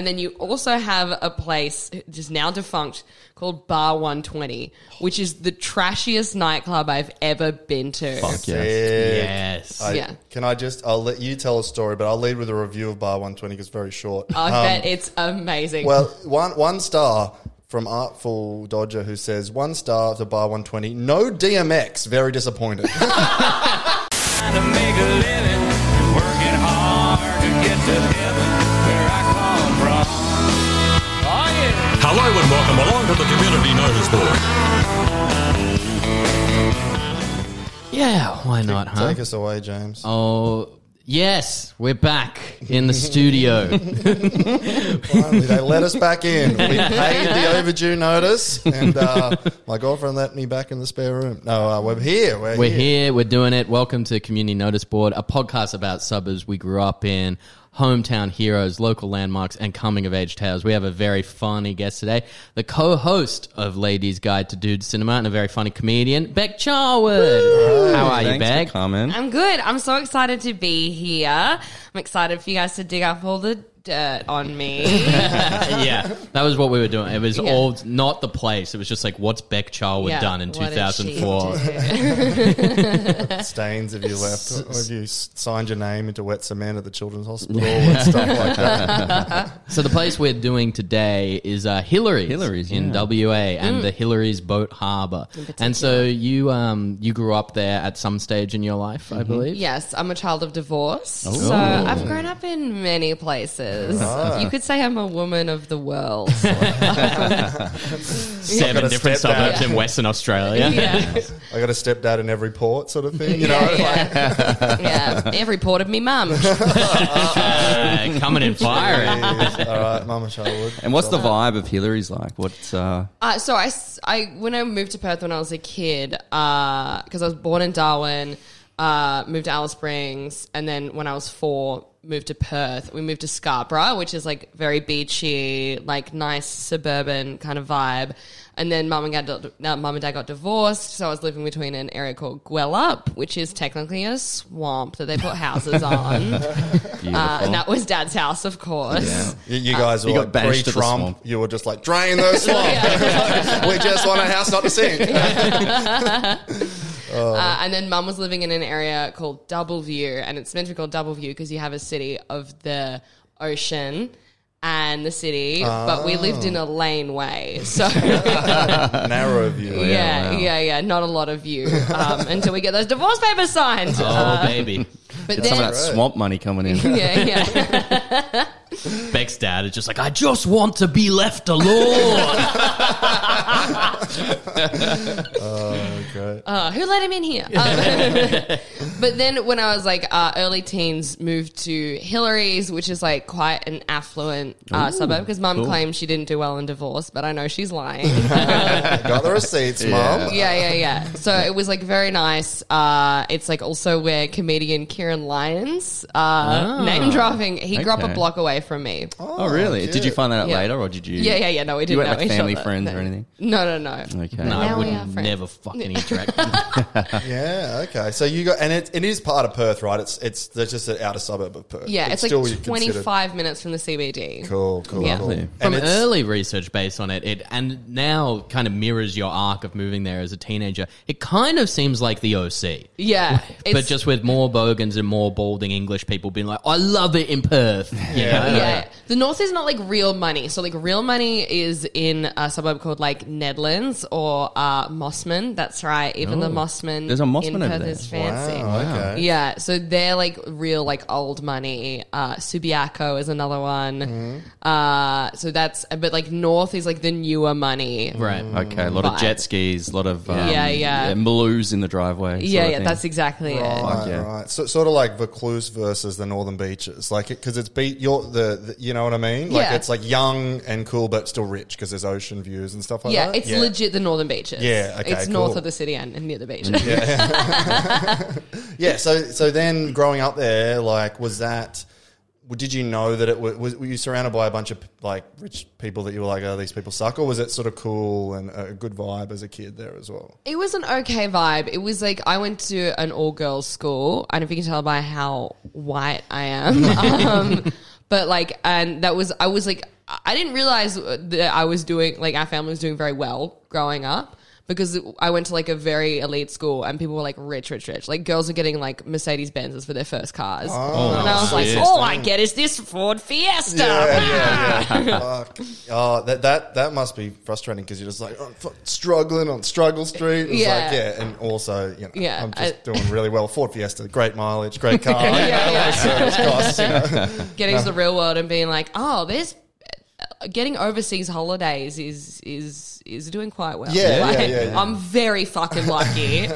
and then you also have a place just now defunct called Bar 120, which is the trashiest nightclub I've ever been to. Fuck yes. Yes. I- Yeah. Can I just? I'll let you tell a story, but I'll lead with a review of Bar 120 because it's very short. I Um, bet it's amazing. Well, one one star from Artful Dodger who says one star to Bar 120. No DMX. Very disappointed. Community Notice Board. Yeah, why not, huh? Take us away, James. Oh, yes, we're back in the studio. Finally, they let us back in. We paid the overdue notice, and uh, my girlfriend let me back in the spare room. No, uh, we're here. We're, We're here. here, we're doing it. Welcome to Community Notice Board, a podcast about suburbs we grew up in, hometown heroes, local landmarks, and coming of age tales. We have a very funny guest today, the co host of Ladies Guide to Dude Cinema, and a very funny comedian, Beck Charwood. How are you, Beck? for coming. I'm good. I'm so excited to be here. I'm excited for you guys to dig up all the dirt on me. yeah, that was what we were doing. It was Yeah. all not the place. It was just like, what's Beck Charwood Yeah, done in what did she 2004? stains have you left, or if you s- signed your name into wet cement at the children's hospital and stuff like that. So the place we're doing today is uh, Hillary's, Hillary's, in yeah. WA and the Hillary's Boat Harbour. And so you um you grew up there at some stage in your life, I believe. Yes, I'm a child of divorce. Oh. So I've grown up in many places. You could say I'm a woman of the world. Seven different stepdad. suburbs in Western Australia. yeah. I got a stepdad in every port, sort of thing. You know, yeah, yeah. yeah. Every port of me mum. Uh, coming in firing. all right, Mama Charlotte. And what's the vibe of Hillary's like? What's uh, Uh, so I, s- I- when I moved to Perth when I was a kid, because I was born in Darwin, uh, moved to Alice Springs, and then when I was four, moved to Perth. We moved to Scarborough, which is like very beachy, like nice suburban kind of vibe. And then mum and dad, no, mum and dad got divorced, so I was living between an area called Gwelup, which is technically a swamp that they put houses on. Uh, and that was dad's house, of course. You, you guys were You got like banished to the pre-Trump. swamp. You were just like drain the swamp. we just want a house, not to sink. Uh, and then mum was living in an area called Double View, and it's meant to be called Double View because you have a city of the ocean and the city, but we lived in a laneway. So, Narrow view. yeah, wow. yeah, yeah, not a lot of view um, until we get those divorce papers signed. Oh Uh, baby, but Some of then, that swamp money coming in. yeah, yeah. Beck's dad is just like, I just want to be left alone. Oh, great. Uh, who let him in here? Um, but then when I was like uh, early teens, moved to Hillary's, which is like quite an affluent uh, suburb because mum cool. claims she didn't do well in divorce, but I know she's lying. Got the receipts, mum. yeah, yeah, yeah. So it was like very nice. Uh, it's like also where comedian Kieran Lyons, uh, name dropping, he grew up a block away from me. Oh, really? Oh, did you find that out Yeah. later, or did you? Yeah, yeah, yeah. No, we didn't weren't know like each family other. friends No. or anything. No, no, no. Okay. no, I Now we are would friends. never fucking interact. Yeah, okay. So you got, and it, it is part of Perth, right? It's it's there's just an outer suburb of Perth. Yeah, it's, still like considered- 25 minutes from the CBD. Cool, cool, Yeah. cool. Lovely. From it's- early research based on it, it and now kind of mirrors your arc of moving there as a teenager. It kind of seems like the OC. Yeah. but it's- just with more bogans and more balding English people being like, I love it in Perth. You Yeah. know? Yeah, the north is not like real money. So like real money is in a suburb called like Nedlands or uh, Mosman. That's right. Even the Mosman. There's a Mosman in over Perth there. is fancy. Wow, okay. Yeah, so they're like real like old money. Uh, Subiaco is another one. Mm-hmm. Uh, so that's but like north is like the newer money. Right. Okay, a lot of jet skis, a lot of um, Yeah, yeah. blues in the driveway. Yeah, yeah, thing. that's exactly it. Right, yeah. right. So, sort of like Vaucluse versus the Northern Beaches, like because it's beat you're the, the you know what I mean? Like Yeah. it's like young and cool, but still rich because there's ocean views and stuff like that. Yeah, that. it's legit the northern beaches. Yeah, okay, it's north cool. of the city and, and near the beach. Yeah. So, so then growing up there, like, was that? Did you know that it was, was? Were you surrounded by a bunch of like rich people that you were like, oh, these people suck, or was it sort of cool and a good vibe as a kid there as well? It was an okay vibe. It was like I went to an all girls school. I don't know if you can tell by how white I am. um, but like, and that was I was like, I didn't realize that I was doing like our family was doing very well growing up. Because I went to like a very elite school and people were like rich, rich, rich. Like girls are getting like Mercedes Benzes for their first cars. Oh, and I was like, shit. all I get is this Ford Fiesta. Yeah, yeah, yeah. Fuck. Oh, that that that must be frustrating because you're just like oh, fuck, struggling on struggle street. It's Yeah. like, yeah, and also, you know, Yeah, I'm just I- doing really well. Ford Fiesta, great mileage, great car, Yeah, yeah. costs. You know? getting to the um, real world and being like, oh, there's getting overseas holidays is is is doing quite well. Yeah, yeah, Like, yeah, yeah. I'm very fucking lucky.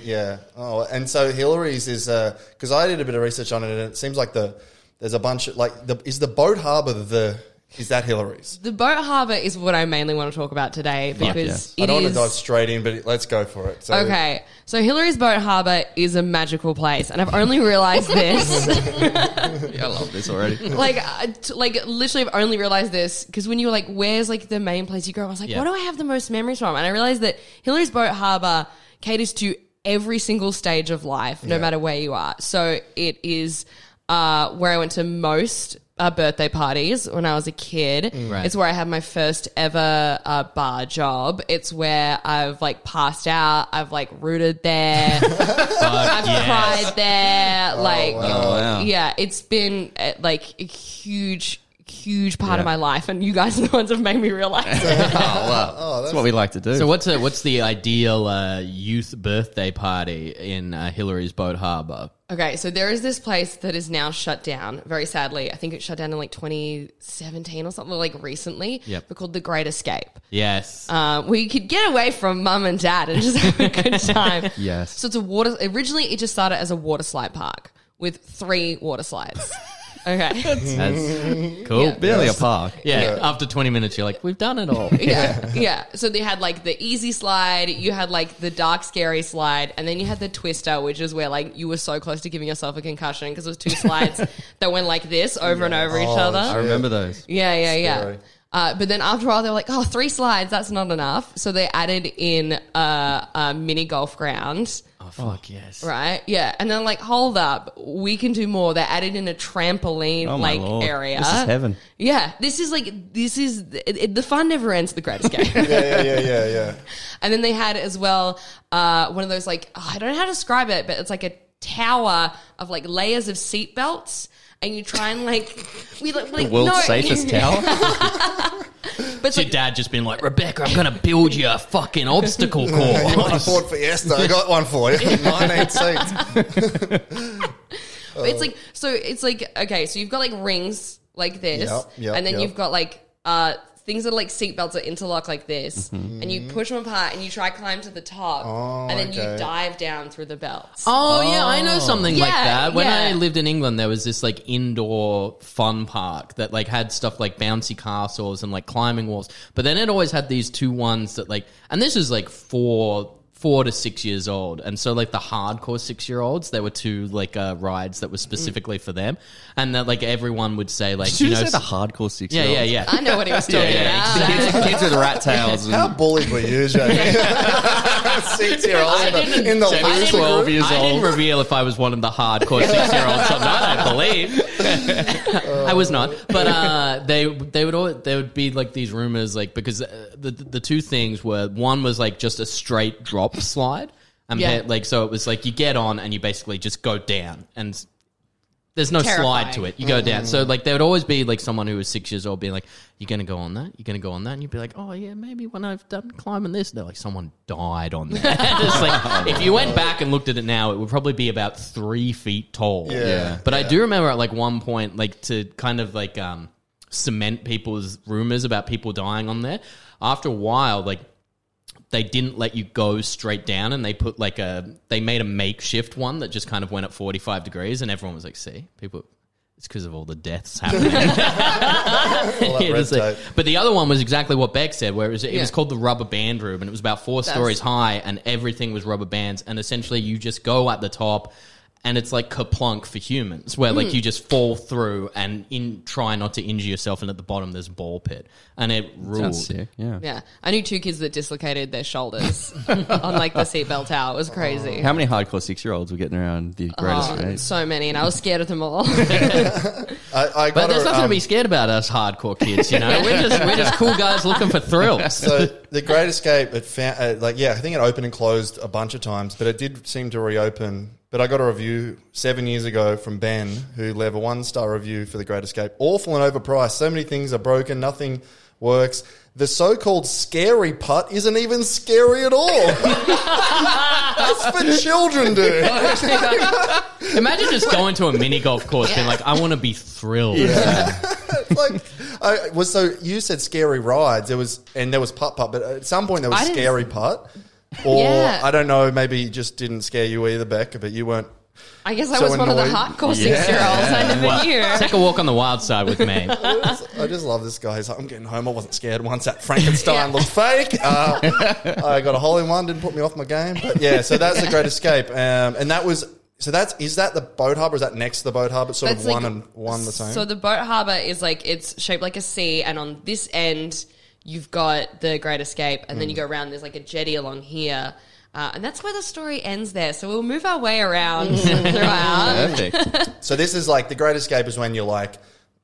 yeah. Oh, and so Hillary's is uh, because I did a bit of research on it, and it seems like the there's a bunch of like the is the boat harbor the is that Hillary's? the boat harbor is what I mainly want to talk about today because yes. I don't want to dive straight in, but let's go for it. So, okay. So Hillary's boat harbor is a magical place, and I've only realized this. Yeah, I love this already. like, uh, t- like literally, I've only realized this because when you were like, "Where's like the main place you go?" I was like, Yeah. "What do I have the most memories from?" And I realized that Hillary's Boat Harbor caters to every single stage of life, no Yeah. matter where you are. So it is uh, where I went to most. Uh, birthday parties when I was a kid. Right. It's where I had my first ever uh, bar job. It's where I've like passed out. I've like rooted there. I've yes. cried there. like, Oh, wow. yeah, it's been uh, like a huge, huge part of my life, and you guys are the ones who have made me realize it. Oh, wow. that's, what we like to do. So what's a, what's the ideal uh, youth birthday party in uh, Hillary's Boat Harbor? okay, so there is this place that is now shut down. Very sadly, I think it shut down in like 2017 or something, like recently. Yep. But called the Great Escape. Yes. Uh, where you could get away from mum and dad and just have a good time. Yes. So it's a water. Originally, it just started as a water slide park with three water slides. Okay. That's cool. Yeah. Barely a park. Yeah, after 20 minutes, you're like, we've done it all. yeah, yeah. So they had like the easy slide, you had like the dark, scary slide, and then you had the twister, which is where like you were so close to giving yourself a concussion because it was two slides that went like this over and over each Oh, other. I remember those. Yeah, yeah, yeah. Scary. Uh, but then after a while, they were like, oh, three slides, that's not enough." So they added in uh, a mini golf ground, Oh, fuck yes. right? Yeah, and then like, hold up, we can do more. They added in a trampoline Oh my like lord. area. This is heaven. Yeah, this is like this is it, it- the fun never ends. The greatest game. Yeah, yeah, yeah, yeah, yeah. And then they had as well uh, one of those like oh, I don't know how to describe it, but it's like a tower of like layers of seat belts, and you try and like we like, like World's no, safest tower. But it's Your like, dad just been like, Rebecca, I'm going to build you a fucking obstacle You want a course. Ford Fiesta? I got one for you. 19 seats. it's like so it's like okay, so you've got like rings like this, Yep, yep, and then yep. you've got like uh things that are like seatbelts that interlock like this, Mm-hmm. and you push them apart and you try climb to the top, Oh, and then okay. you dive down through the belts. Oh, yeah, I know something like that. When I lived in England, there was this like indoor fun park that like had stuff like bouncy castles and like climbing walls. But then it always had these two ones that like, and this is like four, four to six years old. And so like the hardcore six year olds, there were two like uh, rides that were specifically for them. And that like everyone would say like, Did you you know, say the hardcore six year yeah, yeah, yeah. I know what he was talking Yeah, about. Kids, kids with rat tails. And, How bullied were you, Jamie? Six year old in the, in the I loser didn't, group? 12 years I didn't reveal if I was one of the hardcore six year olds or not. I believe I was not, but uh, they they would all there would be like these rumors like because uh, the the two things were one was like just a straight drop slide and Yeah. like so it was like you get on and you basically just go down and. There's no slide to it. You go down. So like there would always be like someone who was six years old being like, "You're gonna go on that. You're gonna go on that." And you'd be like, "Oh yeah, maybe when I've done climbing this." They're like, "Someone died on that." It's like if you went back and looked at it now, it would probably be about three feet tall. Yeah. Yeah. But I do remember at like one point, like to kind of like um, cement people's rumors about people dying on there. After a while, like they didn't let you go straight down, and they put like a they made a makeshift one that just kind of went at forty five degrees, and everyone was like, "See, people." It's because of all the deaths happening. All that Yeah, like- but the other one was exactly what Beck said, where it was, it was called the rubber band room, and it was about four That's- stories high, and everything was rubber bands, and essentially you just go at the top, and it's like KerPlunk for humans, where Hmm. like you just fall through and in try not to injure yourself, and at the bottom there's a ball pit, and it Sounds rules. sick. Yeah. Yeah, I knew two kids that dislocated their shoulders on like the seatbelt tower. It was crazy. How many hardcore six year olds were getting around the greatest Oh, escape? so many, and I was scared of them all. I, I But got there's nothing um, to be scared about, us hardcore kids. You know, we're just we're just cool guys looking for thrills. So the Great Escape, it found, uh, like yeah, I think it opened and closed a bunch of times, but it did seem to reopen. But I got a review seven years ago from Ben, who left a one star review for the Great Escape. Awful and overpriced. So many things are broken. Nothing works. The so-called scary putt isn't even scary at all. That's for children, dude. Imagine just going to a mini golf course being like, I want to be thrilled. like, I was so you said scary rides. There was and there was putt putt, but at some point there was I didn't- scary putt. Or Yeah. I don't know, maybe it just didn't scare you either, Becca, but you weren't. I guess I So was one of the annoyed. hardcore six year olds. I never knew. Take a walk on the wild side with me. I just love this guy. He's like, I'm getting home. I wasn't scared once. That Frankenstein Yeah. looked fake. Uh, I got a hole in one. Didn't put me off my game. But yeah, so that's the Great Escape, um, and that was. So that's is that the boat harbor? Is that next to the boat harbor? It's sort That's of one and one the same. So the boat harbor is like it's shaped like a C, and on this end you've got the Great Escape, and Mm. then you go around. There's like a jetty along here. Uh, and that's where the story ends there. So we'll move our way around throughout. Perfect. So this is like the Great Escape is when you're like.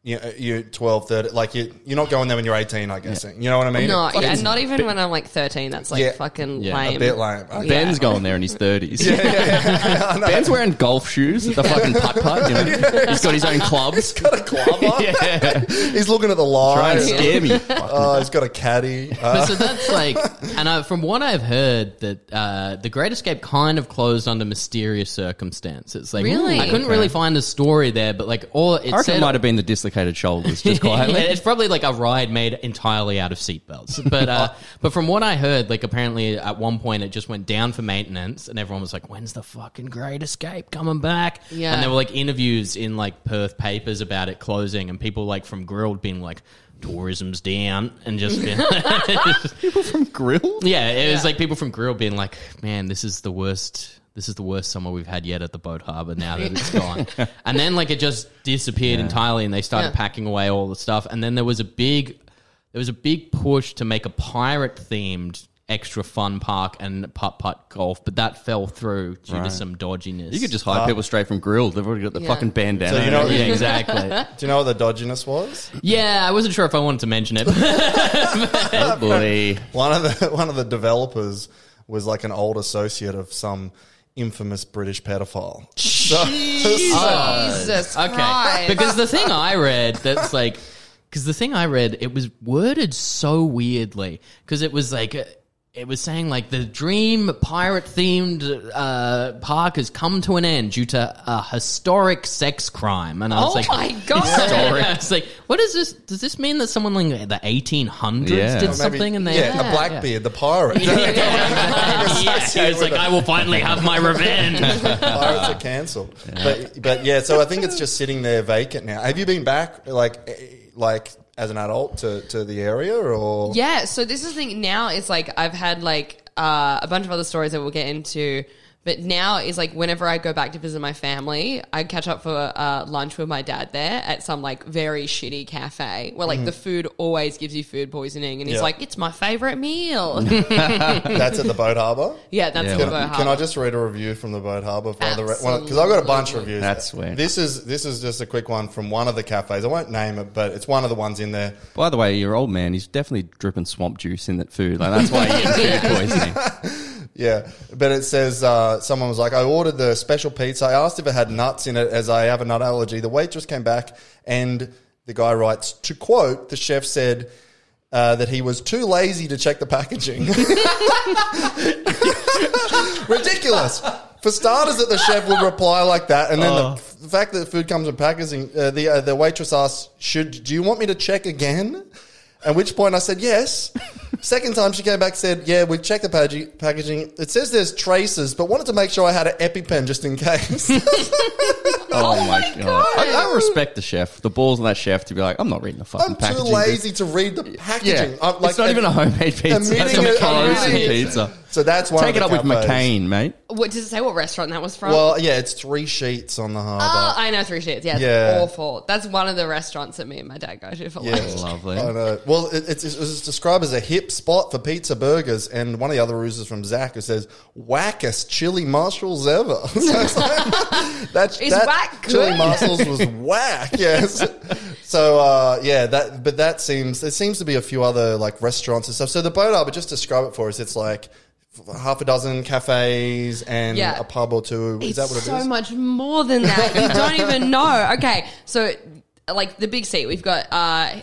You, you're 12, 13, like you, you're not going there when you're 18, I guess. You know what I mean? No, It- yeah, it's not even when I'm like 13. That's like Yeah. fucking Yeah, a lame. a bit lame. Okay. Ben's going there in his thirties. Yeah, Ben's wearing golf shoes, at the fucking putt putt. You know? He's got his own clubs. got a glove on. yeah, He's looking at the try and line. scare me. Oh, he's got a caddy. Uh, But so that's like, and uh, from what I've heard, that uh, the Great Escape kind of closed under mysterious circumstances. Like, Really? I couldn't really find a story there, but like, all it I reckon said it might have been the dislocated shoulders, just quietly. it's probably like a ride made entirely out of seatbelts. But uh, but from what I heard, like apparently at one point it just went down for maintenance, and everyone was like, "When's the fucking Great Escape coming back?" Yeah. And there were like interviews in like Perth papers about it closing, and people like from Grill'd being like. Tourism's down, and just people From grill. yeah, it was Yeah. like people from Grill being like, "Man, this is the worst. This is the worst summer we've had yet at the boat harbor. Now that it's gone." and then like it just disappeared entirely, and they started Yeah. packing away all the stuff. And then there was a big, there was a big push to make a pirate themed extra fun park and putt putt golf, but that fell through due to some dodginess. You could just hire people straight from grill. They've already got the Yeah. fucking bandana. So you know- yeah, exactly. Do you know what the dodginess was? yeah, I wasn't sure if I wanted to mention it. oh boy. One of the one of the developers was like an old associate of some infamous British pedophile. So, Jesus uh, Okay, Christ. because the thing I read that's like, because the thing I read it was worded so weirdly because it was like. Uh, It was saying like the dream pirate themed uh, park has come to an end due to a historic sex crime, and I was oh like, my god. I was like, what is this? Does this mean that someone like the eighteen hundreds Yeah. did Or something and they yeah, the Yeah. Blackbeard, the pirate. yeah, it's like I will finally have my revenge. Pirates are cancelled. But but yeah, so I think it's just sitting there vacant now. Have you been back like eh, like as an adult to, to the area or? Yeah, so this is the thing now it's like I've had like uh, a bunch of other stories that we'll get into, but now is like whenever I go back to visit my family, I catch up for uh, lunch with my dad there at some like very shitty cafe where like the food always gives you food poisoning, and he's Yeah. like, "It's my favorite meal." that's at the boat harbour? yeah, that's Yeah. the Can- boat Can I hard. just read a review from the boat harbour? Because I've got a bunch of reviews. That's sweet. This is this is just a quick one from one of the cafes. I won't name it, but it's one of the ones in there. By the way, your old man, he's definitely dripping swamp juice in that food. Like that's why you're getting food poisoning. Yeah, but it says uh, someone was like, I ordered the special pizza. I asked if it had nuts in it, as I have a nut allergy. The waitress came back, and the guy writes, to quote, the chef said uh, that he was too lazy to check the packaging. Ridiculous. For starters, that the chef would reply like that, and then the, the fact that the food comes in packaging, uh, the uh, the waitress asks, "Should do you want me to check again?" At which point I said yes. Second time she came back and said, "Yeah, we've checked the packaging. Packaging. It says there's traces, but wanted to make sure I had an EpiPen just in case." Oh, oh, my god! I, I respect the chef. The balls on that chef to be like, I'm not reading the fucking I'm too packaging. lazy to read the packaging. Yeah, I'm like, it's not even a homemade pizza. admitting It's some it- frozen admitting it. pizza. So that's one. Take of it the up with cafes. McCain, mate. What does it say? What restaurant that was from? Well, yeah, it's three sheets on the harbour. Oh, I know three sheets. Yeah, it's Yeah. awful. That's one of the restaurants that me and my dad go to for Yeah. lunch. Lovely. I know. Well, it, it's, it was described as a hip spot for pizza burgers, and one of the other reviews is from Zach who says "wackest chili Marshalls ever." so it's like, that's Is that whack chili good? Marshalls was whack. Yes. So uh, yeah, that but that seems there seems to be a few other like restaurants and stuff. So the boat harbor, just describe it for us. It's like half a dozen cafes and Yeah. a pub or two. Is It's that what it is? so much more than that. You don't even know. Okay, so like the big seat, we've got uh,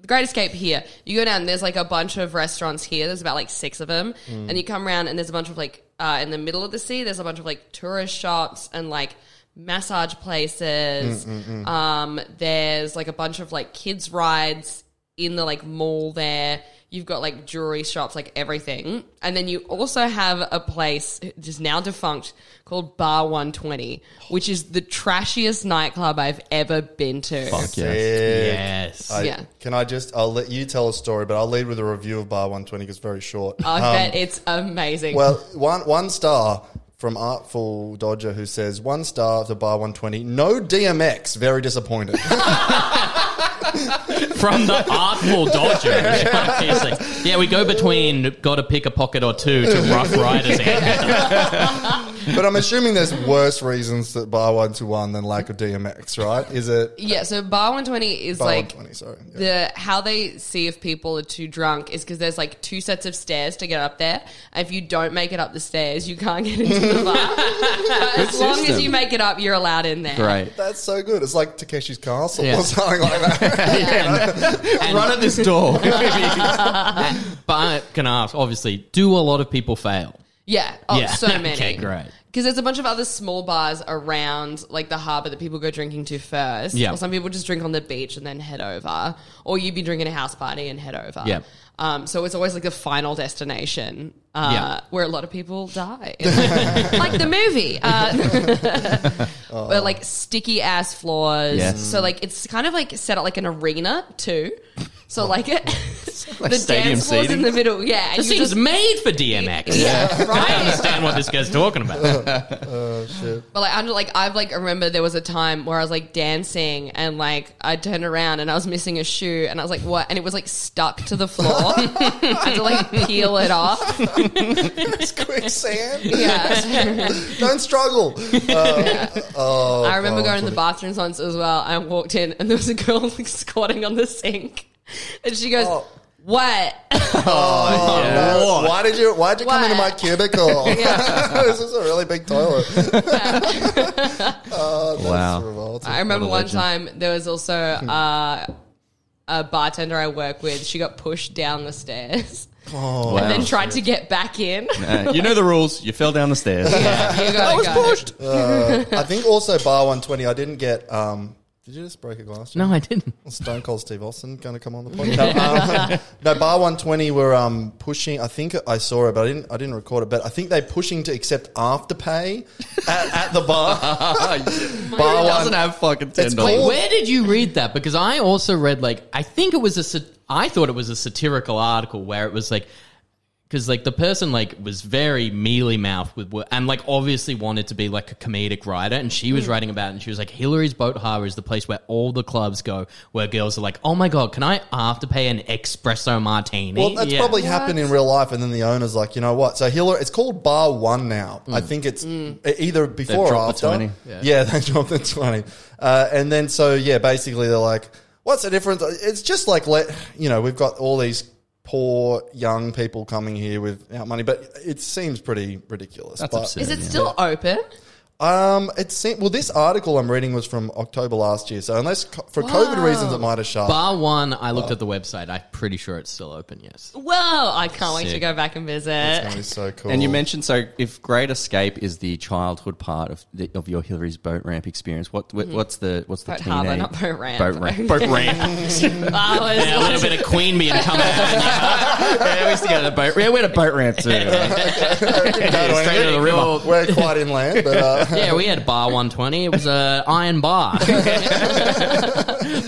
the Great Escape here. You go down, there's like a bunch of restaurants here. There's about like six of them, Mm. and you come around, and there's a bunch of like uh, in the middle of the sea. There's a bunch of like tourist shops and like massage places. Mm, Um, there's like a bunch of like kids rides in the like mall there. You've got like jewelry shops, like everything. And then you also have a place, which is now defunct, called Bar 120, which is the trashiest nightclub I've ever been to. Fuck yes. Yes. I- Yeah. Can I just? I'll let you tell a story, but I'll lead with a review of Bar 120 because it's very short. I Um, bet it's amazing. Well, one one star from Artful Dodger who says one star to Bar 120. No DMX. Very disappointed. From the artful dodger. yeah, we go between got to pick a pocket or two to Rough Riders. and- but I'm assuming there's worse reasons that Bar 121 than lack of DMX, right? Is it yeah, so Bar 120 is Bar like 120? Sorry. Yeah. the how they see if people are too drunk is because there's like two sets of stairs to get up there. And if you don't make it up the stairs, you can't get into the bar. but as long as system. you make it up, you're allowed in there. Great. That's so good. It's like Takeshi's Castle Yeah. or something like that. Run at this door. but I can I ask, obviously, do a lot of people fail? Yeah. Oh, Yeah. so many. Okay, great. Because there's a bunch of other small bars around, like the harbour, that people go drinking to first. Yeah. Or some people just drink on the beach and then head over. Or you'd be drinking a house party and head over. Yeah. Um, so it's always like the final destination uh, Yeah. where a lot of people die. like the movie. Uh, where like sticky ass floors. Yes. So like it's kind of like set up like an arena too. So like it, Like the stadium dance floor's in the middle. Yeah. And This you seems just made for DMX. Yeah, I right. understand what this guy's talking about. But like, I'm like, I've like remember there was a time where I was like dancing and like I turned around and I was missing a shoe and I was like, what? And it was like stuck to the floor. I had to like peel it off. it's quicksand. Yeah. Don't struggle. Uh, oh, I remember Bar going to the 120. bathrooms once as well. I walked in and there was a girl like squatting on the sink, and she goes, Oh. "What?" Oh, no. Why did you? Why did you come into my cubicle? This is a really big toilet. oh, that's Wow. revolting. I remember one time there was also uh, a bartender I work with. She got pushed down the stairs Oh, and then tried to get back in. Uh, you know the rules. You fell down the stairs. Yeah, you gotta go. Uh, I think also bar 120. I didn't get. Um, did you just break a glass? Jim? No, I didn't. Stone Cold Steve Austin going to come on the podcast. no, um, no, Bar 120 were um, pushing. I think I saw it, but I didn't. I didn't record it. But I think they're pushing to accept afterpay at, at the bar. bar doesn't one. have fucking ten It's dollars. called- Where did you read that? Because I also read like I think it was a sat- I thought it was a satirical article where it was like because like the person like was very mealy mouthed with wo- and like obviously wanted to be like a comedic writer and she was hmm. writing about it and she was like Hillary's Boat Harbor is the place where all the clubs go where girls are like oh my god can I afterpay an espresso martini Well, that's Yeah. probably happened in real life, and then the owner's like, you know what? So Hillary, it's called Bar One now. Hmm. I think it's hmm. e- either before or dropped the after. 20. Yeah. they dropped the twenty, uh, and then so yeah, basically they're like, what's the difference? It's just like let you know we've got all these poor young people coming here without money, but it seems pretty ridiculous. That's but, absurd. Is it still open? Um, it seemed, well, this article I'm reading was from October last year, so unless co- for COVID reasons it might have shut. Bar one I looked at the website I'm pretty sure it's still open yes Well, I can't wait to Sick. go back and visit. It's gonna be so cool. And you mentioned so if Great Escape is the childhood part of the, of your Hillary's boat ramp experience, what, what what's the what's the Boat teenage harbour, not boat ramp. boat ramp boat ramp? I was yeah, a little bit of Queen being coming yeah, we used to go to the boat. Yeah, we had a boat ramp too. Yeah, straight to the river. We're quite inland, but uh, yeah we had bar 120 it was a iron bar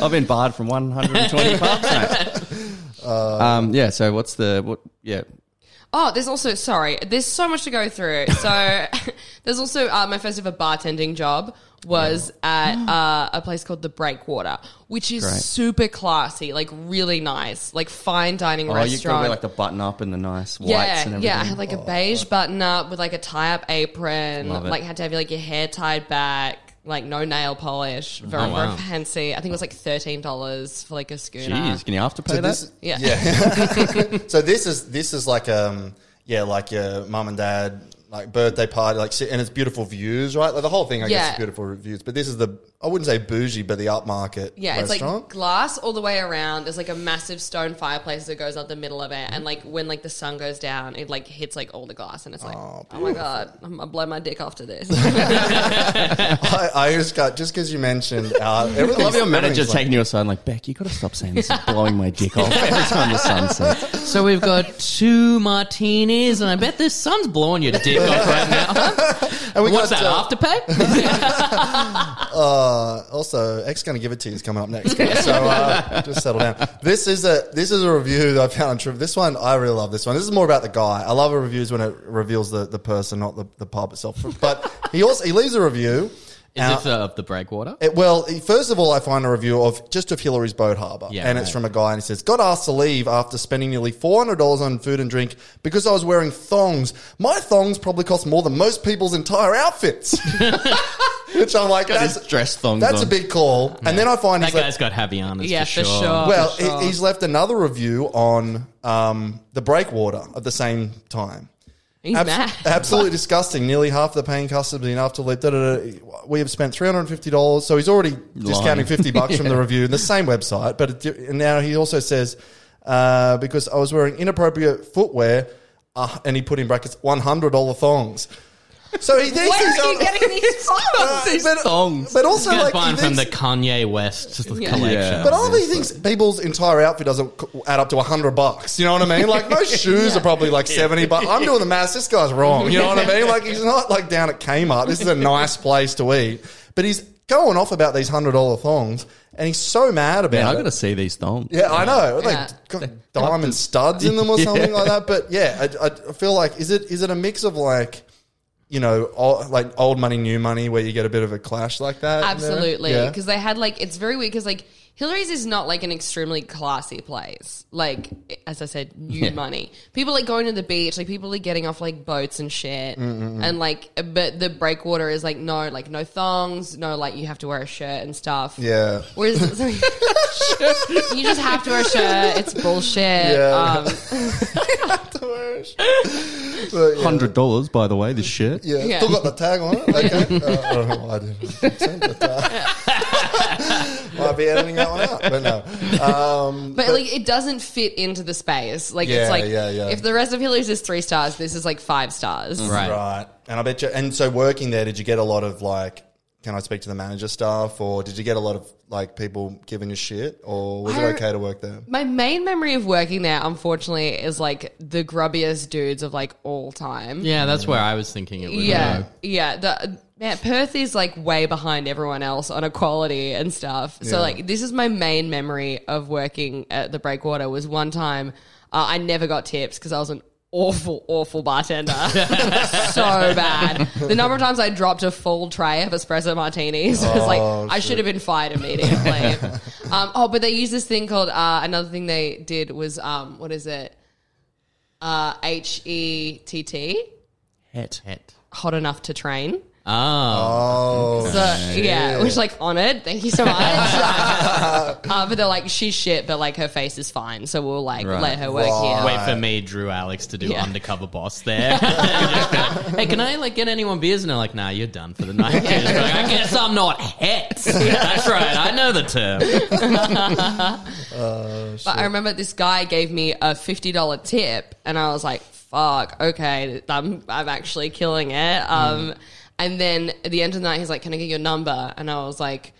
I've been barred from 120 pubs. mate. um, yeah. So what's the what? Yeah. Oh, there's also sorry. There's so much to go through. So there's also uh, my first ever bartending job was at uh, a place called the Breakwater, which is Great. super classy, like really nice, like fine dining restaurant. Oh, you've got to restaurant. wear like the button up and the nice whites yeah, and everything. yeah. I had like a beige button up with like a tie up apron. Love it. Like had to have like your hair tied back. Like no nail polish, very Oh, wow. very fancy. I think it was like thirteen dollars for like a schooner. Jeez, can you after pay So that? this, Yeah. yeah. so this is this is like um yeah like your mum and dad like birthday party like sit- and it's beautiful views right like the whole thing I guess Yeah. is beautiful views but this is the I wouldn't say bougie but the upmarket Yeah, it's like glass all the way around. There's like a massive stone fireplace that goes out the middle of it, and like when like the sun goes down, it like hits like all the glass, and it's like, oh, my god, I'm gonna blow my dick after this. I, I just got just because you mentioned uh, I love your manager taking you aside and like, Beck, you got to stop saying this is blowing my dick off every time the sun sets. So we've got two martinis, and I bet this sun's blowing your dick off right now. and we What's got, that, uh, afterpay? Uh, also, X gonna give it to you is coming up next. guys. So uh, just settle down. This is a this is a review that I found on True. This one I really love. This one. This is more about the guy. I love reviews when it reveals the, the person, not the, the pub itself. But he also he leaves a review. Is Uh, this uh, of the breakwater? it- well, first of all, I find a review of just of Hillary's Boat Harbour, Yeah, and it's from a guy, and he says, "Got asked to leave after spending nearly four hundred dollars on food and drink because I was wearing thongs. My thongs probably cost more than most people's entire outfits." Which I'm like, that's dress thongs that's on. a big call. And then I find That he's like, guy's got Havaianas Yeah, for for sure. sure. well, for sure. he, he's left another review on um, the breakwater at the same time. He's Abs- mad. Absolutely disgusting. Nearly half the paying customers enough to leave. Da, da, da. We have spent three hundred and fifty dollars, so he's already discounting fifty bucks from the review in the same website. But it, and now he also says uh, because I was wearing inappropriate footwear, uh, and he put in brackets one hundred dollar thongs. So he thinks Where he's are you on- getting these Uh, from? but, thongs. but also guy's like buying he from the thinks- Kanye West collection. Yeah. but all these things, people's entire outfit doesn't c- add up to hundred bucks. You know what I mean? Like most shoes are probably like seventy bucks. I'm doing the maths. This guy's wrong. You know what I mean? Like he's not like down at Kmart. This is a nice place to eat, but he's going off about these hundred dollar thongs, and he's so mad about Man, I it. got to see these thongs. yeah, I know. Like Yeah. got diamond studs in them or something like that. But yeah, I, I feel like is it is it a mix of like. You know, old, like old money, new money, where you get a bit of a clash like that. Absolutely, Yeah. because they had like it's very weird because like Hillary's is not like an extremely classy place. Like as I said, new Yeah. money. People like going to the beach, like people are getting off like boats and shit, and like but the breakwater is like no, like no thongs, no like you have to wear a shirt and stuff. Yeah. Whereas you just have to wear a shirt. It's bullshit. Yeah. Um, Hundred dollars, by the way. This shirt. Yeah, Yeah. still got the tag on it. Okay, uh, I don't know why I didn't. But, might be editing that one out, but no. Um, But, like it doesn't fit into the space. Like Yeah, it's like yeah, yeah. if the rest of Hillary's is three stars, this is like five stars. Right. right, and I bet you. And so, working there, did you get a lot of like? Can I speak to the manager staff? or did you get a lot of like people giving you shit, or was it okay to work there? My main memory of working there, unfortunately, is like the grubbiest dudes of like all time. Yeah, that's where I was thinking it would yeah, go. yeah. The man, Perth is like way behind everyone else on equality and stuff. So Yeah. like, this is my main memory of working at the Breakwater. Was one time uh, I never got tips because I was an awful, awful bartender. so bad. The number of times I dropped a full tray of espresso martinis was like I should have been fired immediately. um, oh, but they use this thing called uh, another thing they did was um, what is it? Uh, H E T T, Het. Het. hot enough to train. Oh. Oh, So yeah, which like honored. Thank you so much. uh, but they're like she's shit, but like her face is fine, so we'll like Right. let her work Right. here. Wait for me, Drew Alex, to do Yeah. undercover boss there. Hey, can I like get anyone beers? And they're like, Nah, you're done for the night. You're like, I guess I'm not het. That's right. I know the term. But I remember this guy gave me a fifty dollar tip, and I was like, "Fuck, okay, I'm I'm actually killing it." Um, and then at the end of the night, he's like, "Can I get your number?" And I was like,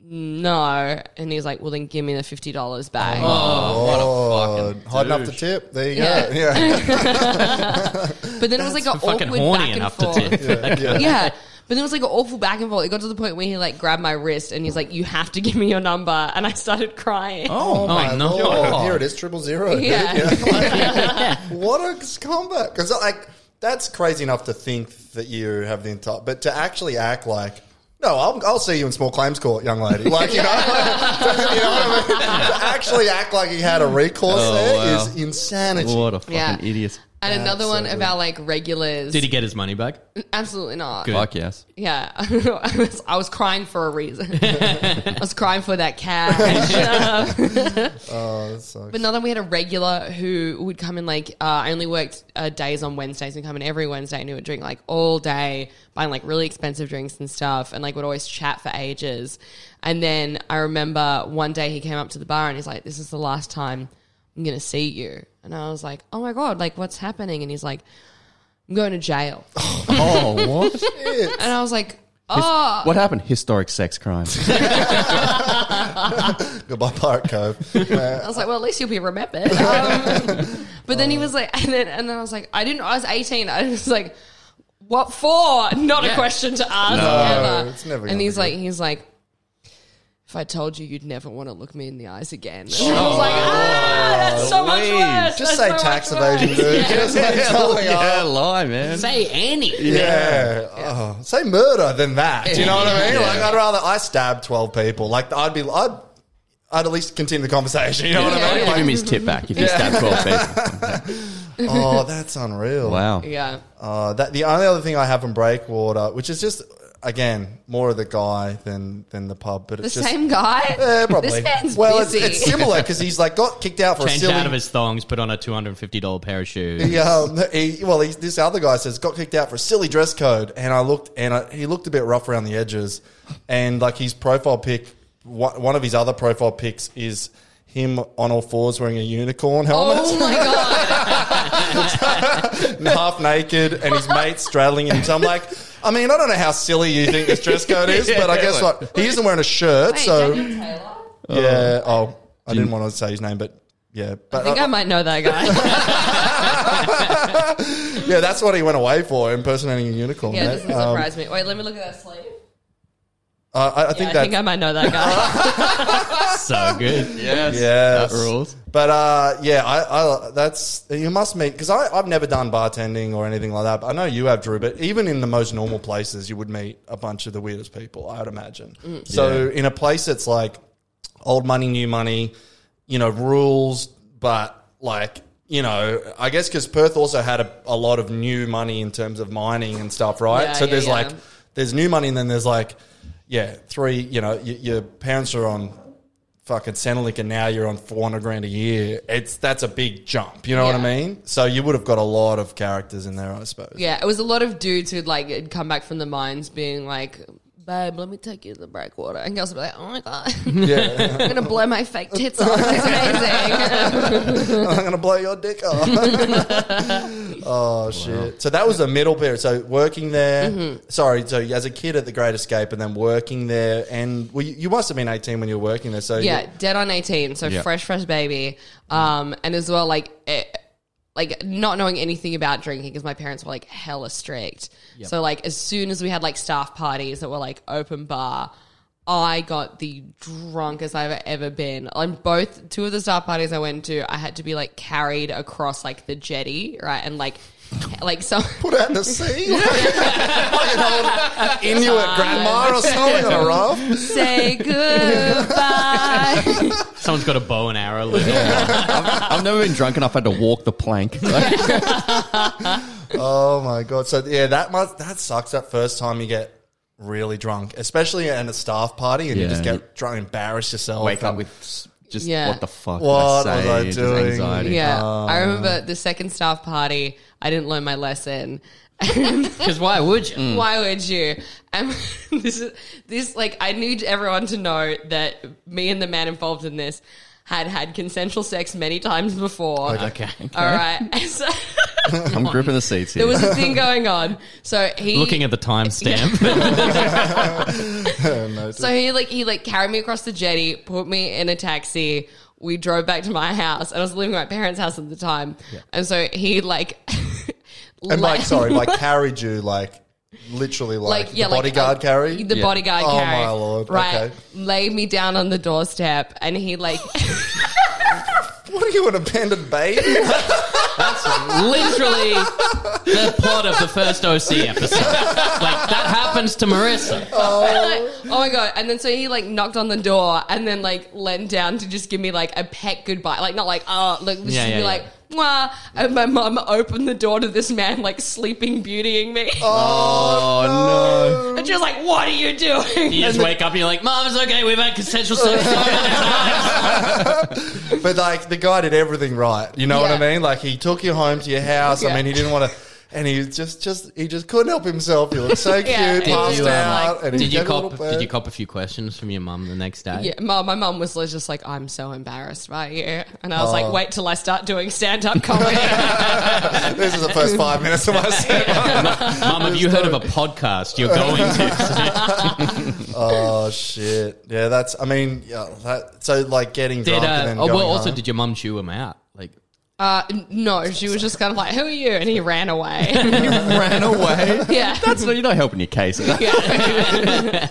"No," and he's like, "Well, then give me the fifty dollars back." oh, what a oh, fuck. hot enough to tip. There you go. Yeah, But then it was like an Fucking awkward horny back and enough to forth. tip. yeah. But there was like an awful back and forth. It got to the point where he like grabbed my wrist and he's like, "You have to give me your number," and I started crying. Oh, oh my no. lord! Here it is, triple zero. dude. Yeah. Yeah. what a comeback! Because like that's crazy enough to think that you have the entire, but to actually act like. No, I'll, I'll see you in small claims court, young lady. Like, you know, you know what I mean? To actually act like he had a recourse Oh, there wow. is insanity. What a fucking Yeah. idiot. And another so one good. of our like regulars. Did he get his money back? Absolutely not. Good. Fuck yes. Yeah, I was, I was crying for a reason. I was crying for that cash. Oh, that sucks. But another, we had a regular who would come in like uh, I only worked uh, days on Wednesdays and come in every Wednesday and he would drink like all day, buying like really expensive drinks and stuff, and like would always chat for ages. And then I remember one day he came up to the bar and he's like, "This is the last time I'm gonna see you." And I was like, "Oh my god, like what's happening?" And he's like, "I'm going to jail." Oh, what? And I was like, "Oh." what happened? Historic sex crime. Goodbye, Pirate Cove. I was like, well, at least you'll be remembered. Um, but then he was like, and then and then I was like, I didn't. I was eighteen. I was like, what for? Not a question to ask ever. it's never gonna and he's be like, he's like. If I told you, you'd never want to look me in the eyes again. And I was like, ah, that's so much worse. Just That's say so tax much worse. evasion, dude. Just say something yeah, up. lie, man. Say any. Yeah. Oh, say murder than that. Do you know what I mean? Like, I'd rather I stabbed twelve people. Like, I'd be, I'd, I'd at least continue the conversation. You know what I Yeah, mean? Give him his tip back if you stab 12 people. Oh, that's unreal. Wow. Yeah. Uh, that the only other thing I have from Breakwater, which is just again more of the guy than than the pub, but The it's just same guy? Yeah, probably. This man's well, busy. It's, it's similar because he's like got kicked out for a Changed silly. out of his thongs, put on a two hundred and fifty dollar pair of shoes. He, um, he, well, he, this other guy says got kicked out for a silly dress code, and I looked, and I, he looked a bit rough around the edges, and like his profile pic, one one of his other profile pics is him on all fours wearing a unicorn helmet, Oh my god! and half naked, and his mate straddling him. So I'm like, I mean, I don't know how silly you think this dress code is, but I guess what he isn't wearing a shirt, Wait, so Daniel Taylor? yeah. Oh, I didn't want to say his name, but yeah, but I think I might know that guy. yeah, that's what he went away for, impersonating a unicorn. yeah, mate. doesn't Um, surprise me. Wait, let me look at that sleeve. Uh, I, I Yeah, think I think I might know that guy. so good. Yes. Yes. That rules. But uh, yeah, I, I that's you must meet because I've never done bartending or anything like that. But I know you have, Drew. But even in the most normal places, you would meet a bunch of the weirdest people. I would imagine. So in a place that's like old money, new money, you know, rules, but like you know, I guess because Perth also had a, a lot of new money in terms of mining and stuff, right? Yeah, so yeah, there's yeah. like there's new money, and then there's like yeah, three. You know, y- your parents are on fucking Centrelink and now you're on 400 grand a year. It's that's a big jump. You know what I Yeah. mean? So you would have got a lot of characters in there, I suppose. Yeah, it was a lot of dudes who'd like had come back from the mines being like, babe, let me take you to the breakwater. And girls would be like, oh my God, Yeah. I'm going to blow my fake tits off. It's amazing. I'm gonna blow your dick off. oh shit! So that was the middle period. So working there. Mm-hmm. Sorry. So as a kid at the Great Escape, and then working there, and well, you, you must have been 18 when you were working there. So yeah, dead on 18. So Yeah. fresh, fresh baby. Um, and as well, like, it, like not knowing anything about drinking because my parents were like hella strict. So like as soon as we had like staff parties that were like open bar, I got the drunkest I've ever been. On both two of the staff parties I went to, I had to be like carried across like the jetty, right? And like like so put out in the sea, like, like an old Inuit grandma or something on a raft. say goodbye. Someone's got a bow and arrow. Like, I've never been drunk enough. I had to walk the plank. Oh my god! So yeah, that must that sucks. That first time you get really drunk, especially at a staff party, and you Yeah. just get drunk, embarrass yourself. Wake up and- with s- just Yeah. what the fuck? What did I was say? I Just doing? Anxiety. Yeah, uh. I remember the second staff party. I didn't learn my lesson. Because why would you? Mm. Why would you? And this is this like I need everyone to know that me and the man involved in this had had consensual sex many times before. Okay. All right. So I'm gripping the seats here. there was a thing going on. So he Looking at the timestamp. No, So he like he like carried me across the jetty, put me in a taxi. We drove back to my house, and I was living at my parents' house at the time. And so he like, and let- like, sorry, like carried you like Literally, like, like yeah, the bodyguard like, uh, carry. the Yeah. bodyguard Oh, carry. my lord. Right, Okay. laid me down on the doorstep, and he like what are you, an abandoned baby? That's literally the plot of the first OC episode. Like that happens to Marissa. oh my god! And then so he like knocked on the door, and then like leaned down to just give me like a pet goodbye, like not like oh, like just Yeah, be yeah, yeah. like. Mwah. And my mum opened the door to this man like sleeping beautying me. Oh, oh no. And she was like, What are you doing? You just wake up and you're like, Mom, it's okay. We've had consensual sex so many times. but like the guy did everything right. You know what I Yeah. mean? Like he took you home to your house. I Yeah. mean, he didn't want to. And he just, just, he just couldn't help himself. He looked so cute, Did passed you, um, out. and he Did you gave a cop? little Did you cop a few questions from your mum the next day? Yeah, my, my mum was just like, I'm so embarrassed by you. And I was Oh. like, wait till I start doing stand up comedy. this is the first five minutes of my set. Mum, have you heard of a podcast? You're going to. Oh shit! Yeah, that's. I mean, yeah. That, so like getting Did drunk uh, and then oh going well? Also, home. did your mum chew him out? Like, uh, no, she was just kind of like, Who are you? And he ran away. He ran away. yeah. That's not, you're not helping your case. Yeah.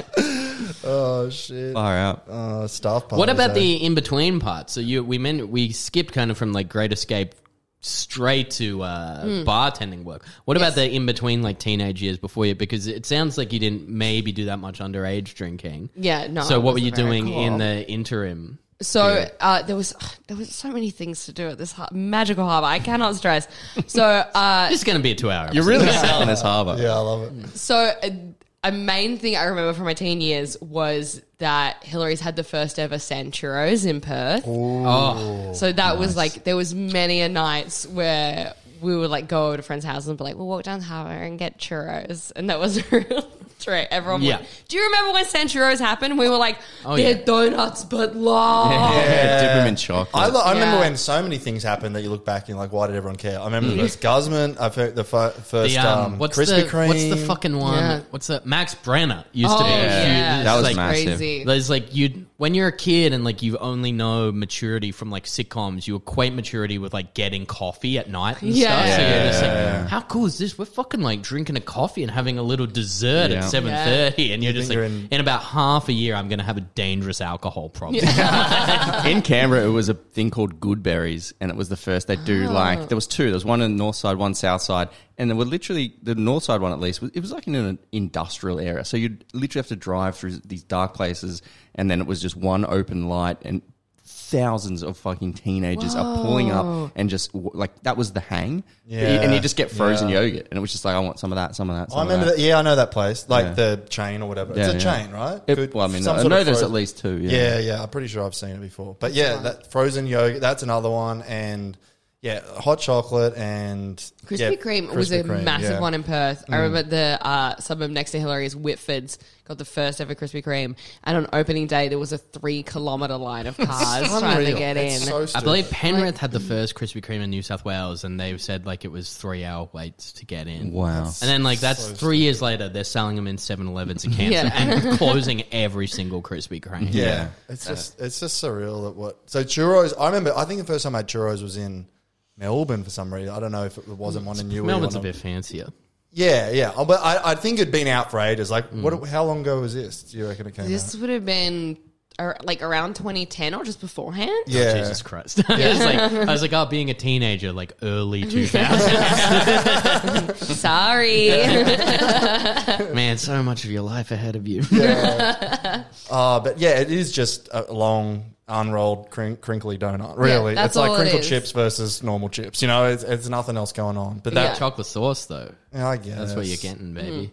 oh shit! Far out. Uh, staff. what about eh? the in between part? So you we meant we skipped kind of from like Great Escape straight to uh, bartending work. What about the in between like teenage years before you? Because it sounds like you didn't maybe do that much underage drinking. Yeah, no. So what were you doing cool. in the interim? So uh, there was there was so many things to do at this har- magical harbor. I cannot stress. So uh, This is going to be a two-hour. You're really selling this harbour. Yeah, I love it. so a, a main thing I remember from my teen years was that Hillary's had the first ever San Churros in Perth. Oh, So that was like there was many a nights where we would like go over to friends' houses and be like, we'll walk down the harbour and get churros, and that was a real treat. Everyone, Yeah. would, do you remember when San Churros happened? We were like, Oh, they're yeah. donuts but long. Yeah, dip him in chocolate. I, lo- I remember when so many things happened that you look back and you're like, why did everyone care? I remember the first Guzman. I've heard the fir- first the, um, um, what's Krispy the Kreme. what's the fucking one? Yeah. What's that? Max Brenner used Oh, to be? a yeah. That was like, massive. crazy. There's like you when you're a kid and like you only know maturity from like sitcoms, you equate maturity with like getting coffee at night and Yeah. stuff. So you're just like, how cool is this? We're fucking like drinking a coffee and having a little dessert Yeah. at seven thirty, and you're just like, you're in, in- about half a year, I'm going to have a dangerous alcohol problem. in Canberra, it was a thing called Goodberries, and it was the first they do like oh. there was two. There was one on the north side, one south side, and there were literally the north side one at least. It was like in an industrial area, so you'd literally have to drive through these dark places, and then it was just one open light and. Thousands of fucking teenagers are pulling up and just like that was the hang, Yeah. and you just get frozen Yeah. yogurt, and it was just like I want some of that, some of that. Some I remember of that. Yeah, I know that place. Like Yeah. the chain or whatever. Yeah, it's a yeah. chain, right? It- Good- well, I mean, some I sort know of there's fro- at least two. Yeah, Yeah, yeah. I'm pretty sure I've seen it before. But yeah, that frozen yogurt. That's another one. And yeah, hot chocolate and Krispy yeah, Kreme was Krispy a Kreme, massive yeah. Mm. one in Perth. I remember the uh, suburb next to Hillary's, Whitford's, got the first ever Krispy Kreme. And on opening day, there was a three kilometre line of cars trying to Unreal. get in. It's so I stupid. believe Penrith had the first Krispy Kreme in New South Wales, and they said like it was three hour waits to get in. Wow. And then like that's three years later, they're selling them in 7-Elevens in Cairns Yeah. and closing every single Krispy Kreme. Yeah, Yeah. it's just it's just surreal that what. So churros. I remember. I think the first time I had churros was in Melbourne for some reason. I don't know if it wasn't one in Newey. Melbourne's a bit fancier. Yeah, yeah. Oh, But I, I think it'd been out for ages. Like, Mm. what? How long ago was this? Do you reckon it came This out? would have been ar- like around 2010 or just beforehand. Yeah, Jesus Christ. I, was like, I was like, oh, being a teenager, like early 2000s. Sorry. Man, so much of your life ahead of you. Uh, but yeah, it is just a long, unrolled, crink- crinkly donut. Really, that's it's like all it crinkle is. chips versus normal chips. You know, it's, it's nothing else going on. But that, Yeah. Chocolate sauce, though. yeah, I guess That's what you're getting, baby. Mm.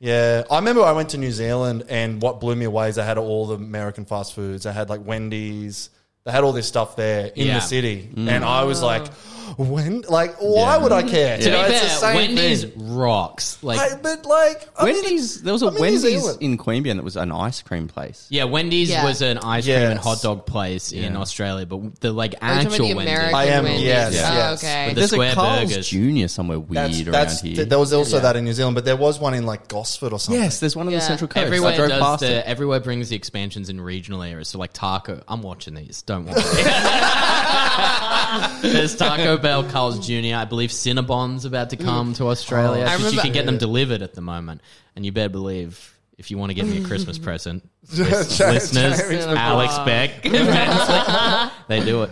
Yeah, I remember I went to New Zealand, and what blew me away is they had all the American fast foods. They had like Wendy's. They had all this stuff there in Yeah. the city, mm. and I was like, oh. "When? Like, why would I care?" To You know, be it's the fair, same Wendy's thing. rocks. Like, Hey, but like, I mean, Wendy's. There was a I'm in New Wendy's Zealand. in Queanbeyan that was an ice cream place. yeah, Wendy's Yeah. was an ice cream and Yes. hot dog place in Australia, but the like Are you talking about actual the Wendy's. American I am, Wendy's? yes, Oh, yes. okay. With the There's square a Carl's burgers. Jr. somewhere weird that's, around that's here. there was also Yeah. that in New Zealand, but there was one in like Gosford or something. yes, there's one on Yeah. the Central Coast. Everywhere drove does past the it. everywhere brings the expansions in regional areas. So like taco, I'm watching these. Don't worry. There's Taco Bell, Carl's Jr. I believe Cinnabon's about to come to Australia. I you remember- can get them delivered at the moment, and you better believe. If you want to get me a Christmas present, lis- listeners, Alex Beck, they do it.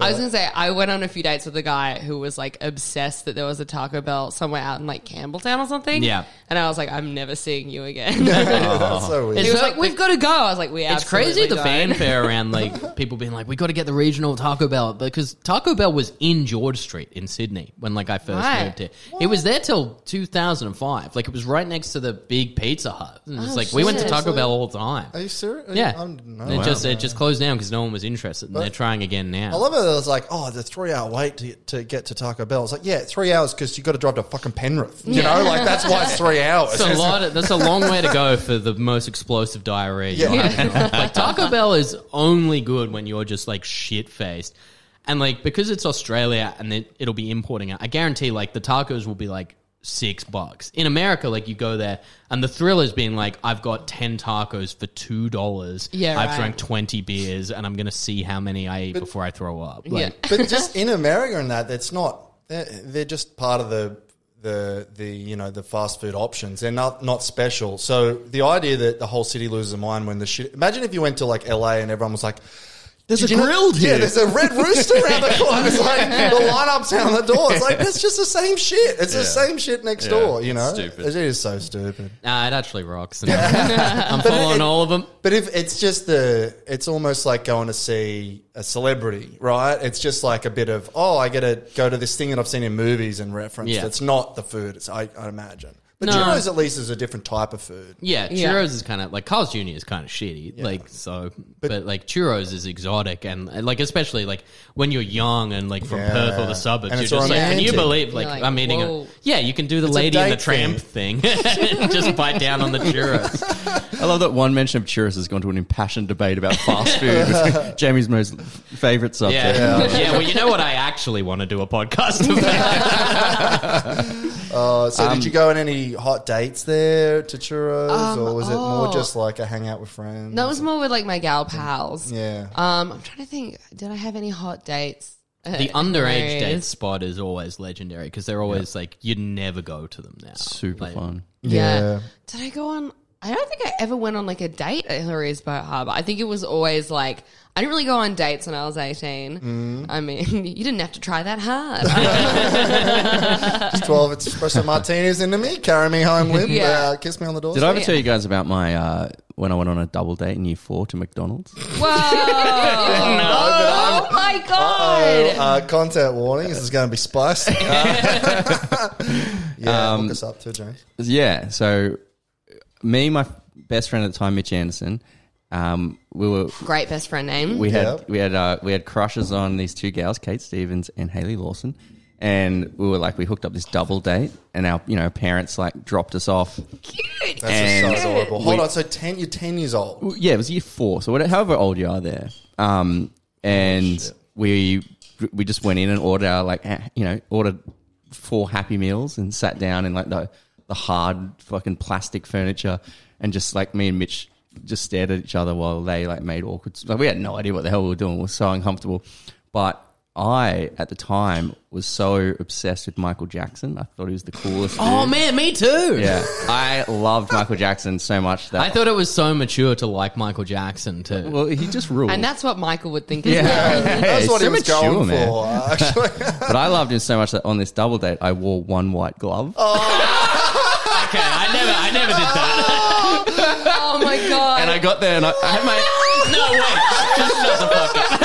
I was gonna say I went on a few dates with a guy who was like obsessed that there was a Taco Bell somewhere out in like Campbelltown or something. Yeah. and I was like, I'm never seeing you again. That's so oh. weird. he was so- like, We've got to go. I was like, We It's crazy the don't. fanfare around like people being like, "We got to get the regional Taco Bell," because Taco Bell was in George Street in Sydney when like I first Right. moved here. It was there till 2005. Like it was right next to the big Pizza Hut. And it's Oh, like we went to shit. Taco Bell all the time. Are you serious? Yeah, I didn't know. it just it just closed down because no one was interested, and they're trying again now. I love it. It was like, oh, the three hour wait to, to get to Taco Bell. It's like, yeah, three hours because you got to drive to fucking Penrith. You know, like that's why it's three hours. That's a lot. Of, that's a long way to go for the most explosive diarrhea. Yeah. have. like Taco Bell is only good when you're just like shit faced, and like because it's Australia and it, it'll be importing it. I guarantee like the tacos will be like six bucks in America. Like you go there and the thrill is being like I've got ten tacos for two dollars. Yeah, I've right. drank twenty beers and I'm gonna see how many I eat before I throw up. Like, Yeah. but just in America and that, that's not. They're, they're just part of the the the you know the fast food options. They're not not special. So the idea that the whole city loses their mind when the shit. Imagine if you went to like LA and everyone was like. There's "Did a you know- grilled Yeah, there's a red rooster around the corner. It's like the lineups down the door. It's like it's just the same shit. It's the same shit next Yeah, door. You know, stupid. it is so stupid. Nah, it actually rocks. I'm following it- all of them. But if it's just the, it's almost like going to see a celebrity, right? It's just like a bit of, oh, I get to go to this thing that I've seen in movies and reference. Yeah. That's not the food. It's I, I imagine. But No. churros at least is a different type of food. Yeah, churros Yeah. is kind of like Carl's Jr. is kind of shitty. Like so, but, like churros is exotic and like especially like when you're young and like from Yeah. Perth or the suburbs, And you're it's just like, can you romantic. believe like, You're like, I'm eating whoa. a yeah, you can do the a lady and the date tramp thing, just bite down on the churros. I love that one mention of churros has gone to an impassioned debate about fast food. Jamie's most favourite subject. Yeah. yeah, Well, you know what? I actually want to do a podcast about. Uh, so Um, did you go on any hot dates there to churros, Um, or was it more oh. just like a hangout with friends? That was more with like my gal pals. Yeah. Um, I'm trying to think. Did I have any hot dates? the underage date spot is always legendary because they're always like you'd never go to them now. Super Like, fun. Yeah. Yeah. Did I go on? I don't think I ever went on like a date at Hillary's Boat Harbour. I think it was always like I didn't really go on dates when I was eighteen. Mm. I mean, you didn't have to try that hard. Just Twelve espresso martinis into me, carry me home with, Yeah. uh, kiss me on the door. Did I ever tell you guys about my uh, when I went on a double date in year four to McDonald's? Whoa! Oh my god! Uh, content warning. This is going to be spicy. Uh, yeah, Um, hook us up too, James. Yeah. So me, and my best friend at the time, Mitch Anderson, um, we were Great best friend name. we had Yeah. we had uh, we had crushes on these two gals, Kate Stevens and Haley Lawson, and we were like we hooked up this double date, and our you know parents like dropped us off. That's just so adorable. Hold we- on, so ten, you're ten years old. Yeah, it was year four, so whatever, however old you are there. Um, and shit. we we just went in and ordered our like ha- you know ordered four happy meals and sat down in like the the hard fucking plastic furniture and just like me and Mitch just stared at each other while they like made awkward. Like we had no idea what the hell we were doing. We were so uncomfortable, but. I at the time was so obsessed with Michael Jackson. I thought he was the coolest. Oh dude. man, me too. Yeah, I loved Michael Jackson so much that I thought it was so mature to like Michael Jackson too. well, he just ruled. and that's what Michael would think as Yeah. well. That's he's what he was mature, going man. for, actually. But I loved him so much that on this double date, I wore one white glove. Okay, got there and I, I had my. No, wait, just shut the fuck up.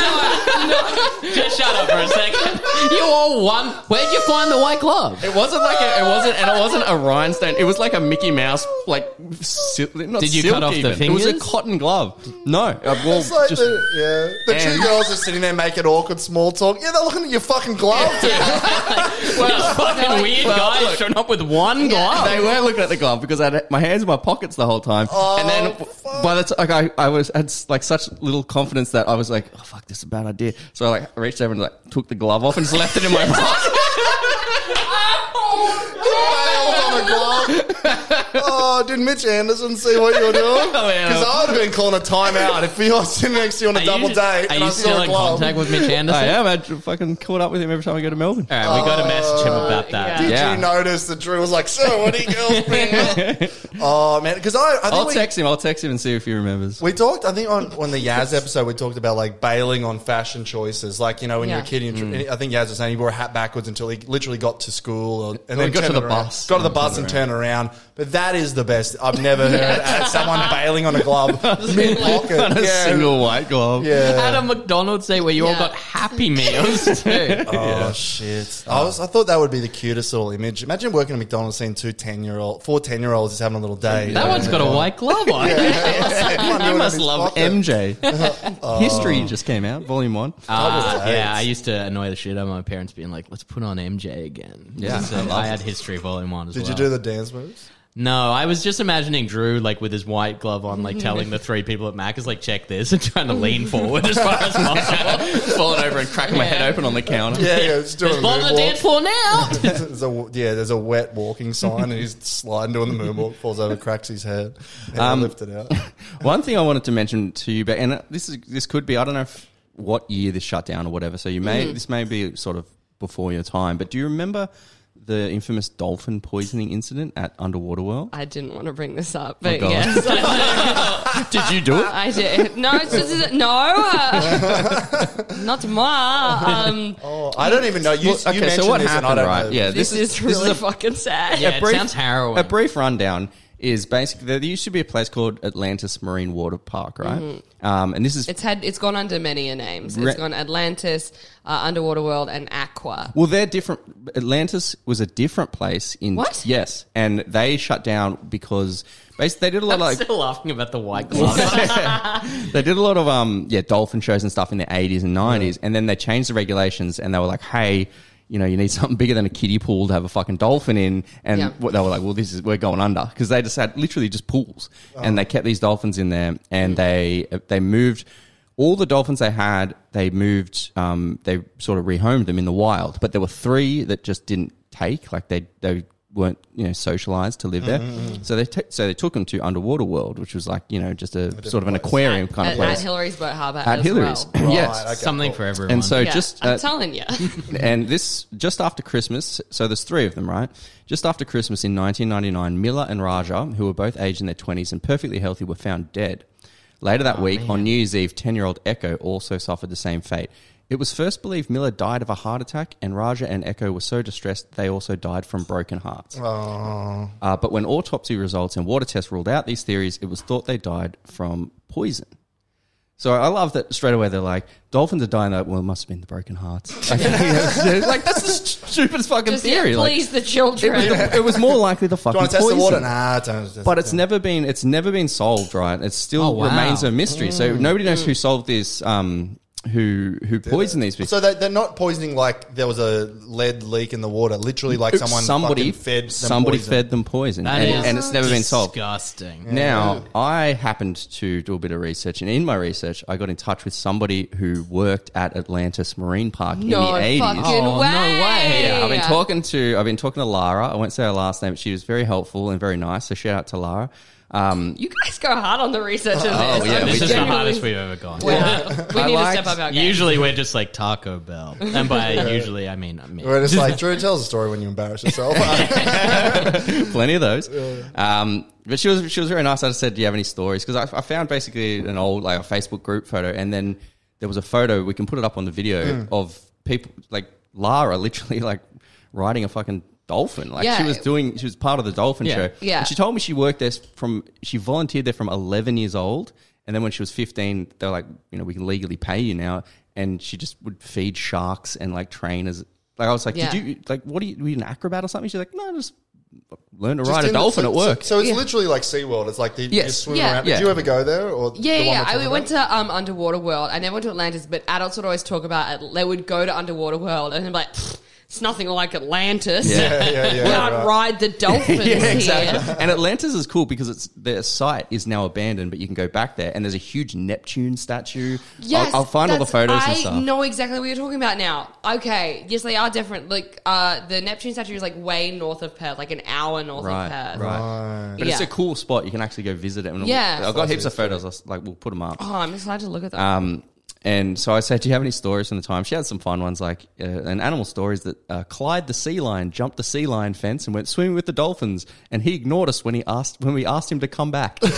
Just shut up for a second. You all won. Where'd you find the white glove? It wasn't like a, it wasn't, and it wasn't a rhinestone. It was like a Mickey Mouse, like. Sil- not Did you silk cut off the even. It was a fingers? cotton glove. No, uh, I wore It's like just. the, yeah, the two And- girls are sitting there making awkward small talk. Yeah, they're looking at your fucking glove. dude. Well, fucking weird well, guys look. showing up with one glove. They were looking at the glove because I had my hands in my pockets the whole time, oh, and then fuck. by the time like, I, I was had like such little confidence that I was like, "Oh fuck, this is a bad idea." So I like reached over and like took the glove off and just left it in my pocket. Oh, A glove. Oh, did Mitch Anderson see what you were doing? yeah. Because I would have been calling a timeout if we were sitting next to you on a Are double you, date Are and you I still saw a in glove. contact with Mitch Anderson? I am. I fucking caught up with him every time I go to Melbourne. All right, we got to message him about that. Did Yeah. you notice that Drew was like, "So, what do you girls bring up?" Oh man, because I, I think I'll we, text him. I'll text him and see if he remembers. we talked. I think on, on the Yaz episode, we talked about like bailing on fashion choices. Like you know, when you're a Yeah. kid, you, Mm. I think Yaz was saying he wore a hat backwards until he literally got to school, or, and he then got to turned the it around. bus got to the and bus turned and turned around. But that is the best. I've never heard uh, someone bailing on a glove mid pocket. A Yeah, single white glove. yeah. At a McDonald's day where you all Yeah. got Happy Meals too. Oh shit! I was I thought that would be the cutest little image. Imagine working at McDonald's, seeing two 10 year old, four 10 year olds just having a little day. That one's got a white glove on. You must love MJ. MJ. History just came out, volume one. Uh, Double yeah, dates. I used to annoy the shit out of my parents, being like, "Let's put on MJ again." Yeah, so I I had history volume one as Did well. you do the dance moves? No, I was just imagining Drew like with his white glove on, like telling the three people at Mac is like, "Check this," and trying to lean forward as far as possible. Falling over and cracking my head open on the counter. Yeah, yeah, just doing There's a blood on the dance moonwalk. floor now. there's a, yeah, there's a wet walking sign, and he's sliding doing the moonwalk, falls over, cracks his head, and Um, lift it out. One thing I wanted to mention to you, but and uh, this is this could be I don't know if, what year this shut down or whatever. So you may this may be sort of before your time, but do you remember the infamous dolphin poisoning incident at Underwater World? I didn't want to bring this up, but God. yes, I, Did you do it? I did. No, it's just, no, uh, not ma. Um, Oh, I don't even know. You, Well, okay, mentioned so what this, and I happened, don't right? know. Yeah, this, this, is, is really this is a, fucking sad. Yeah, it sounds harrowing. A brief rundown is basically there used to be a place called Atlantis Marine Water Park, right? Um, and this is It's had it's gone under many a names. It's Re- gone Atlantis, uh, Underwater World, and Aqua. Well, they're different. Atlantis was a different place in What? Yes, and they shut down because basically they did a lot I'm of like still laughing about the white glove. they did a lot of um yeah dolphin shows and stuff in the eighties and nineties, and then they changed the regulations and they were like, hey. You know, you need something bigger than a kiddie pool to have a fucking dolphin in, and Yeah. what they were like, "Well, this is we're going under," because they just had literally just pools, and they kept these dolphins in there, and they they moved all the dolphins they had. They moved, um, they sort of rehomed them in the wild, but there were three that just didn't take, like they they weren't you know socialized to live there, so they t- so they took them to Underwater World, which was like you know just a sort of an aquarium kind of place at Hillary's Boat Harbour. at as Hillary's. Well. yes. Okay, Something cool. for everyone. And so Yeah, just I'm uh, telling you. and this just after Christmas. So there's three of them, right? Just after Christmas in 1999, Miller and Raja, who were both aged in their 20s and perfectly healthy, were found dead. Later that week, on New Year's Eve, 10-year-old Echo also suffered the same fate. It was first believed Miller died of a heart attack, and Raja and Echo were so distressed they also died from broken hearts. Oh, Uh, but when autopsy results and water tests ruled out these theories, it was thought they died from poison. So I love that straight away they're like, dolphins are dying. Like, well, it must have been the broken hearts. like, that's the stupidest fucking Just yeah, theory. Like, please the children. it was more likely the do fucking you want to test the poison. water? Nah, don't. But it's never been it's never been solved, right? It still Oh, wow. remains a mystery. So nobody knows who solved this. Um, who who poisoned these people? So they, they're not poisoning like there was a lead leak in the water. Literally, like someone somebody fed them somebody poison. fed them poison, That and, is and it's never been solved. Disgusting. Now, I happened to do a bit of research, and in my research, I got in touch with somebody who worked at Atlantis Marine Park no in the eighties. fucking Oh, no way. way. Yeah, I've been talking to I've been talking to Lara. I won't say her last name, but she was very helpful and very nice. So shout out to Lara. Um, You guys go hard on the research of this. Oh, yeah, I'm we This is the genuinely- hardest we've ever gone. Wow. We I need liked- to step up our game. Usually we're just like Taco Bell, and by usually I mean me. We're just like Drew tells a story when you embarrass yourself. plenty of those. Um, but she was she was very nice. I just said, "Do you have any stories?" Because I, I found basically an old like a Facebook group photo, and then there was a photo. We can put it up on the video of people like Lara literally like riding a fucking dolphin. Like she was doing. She was part of the dolphin Yeah. show. Yeah. And she told me she worked there from. She volunteered there from 11 years old, and then when she was 15, they were like, you know, we can legally pay you now, and she just would feed sharks and like train as. Like I was like, Yeah. did you like what are you? Were you an acrobat or something? She's like, no, just learn to Just ride a in the- dolphin so, at work. So, so it's Yeah. literally like SeaWorld. It's like the, you swim Yeah. around. Yeah. Did you ever go there? Or Yeah, the yeah. we're I talking went to um, Underwater World. I never went to Atlantis, but adults would always talk about it. They would go to Underwater World and they're like, "Pfft, it's nothing like Atlantis. Yeah. Yeah, yeah, yeah. Can't right. ride the dolphins yeah, here. exactly. And Atlantis is cool because it's their site is now abandoned, but you can go back there, and there's a huge Neptune statue. Yes, I'll, I'll find all the photos I and stuff. know exactly what you're talking about now. Okay, yes, they are different. Like uh, the Neptune statue is like way north of Perth, like an hour north Right, of Perth. right. But it's a cool spot. You can actually go visit it. And Yeah. I've got heaps of photos. I'll, like we'll put them up. Oh, I'm excited to look at them. Um, and so I said, "Do you have any stories from the time?" She had some fun ones, like uh, an animal stories that uh, Clyde the sea lion jumped the sea lion fence and went swimming with the dolphins, and he ignored us when he asked when we asked him to come back.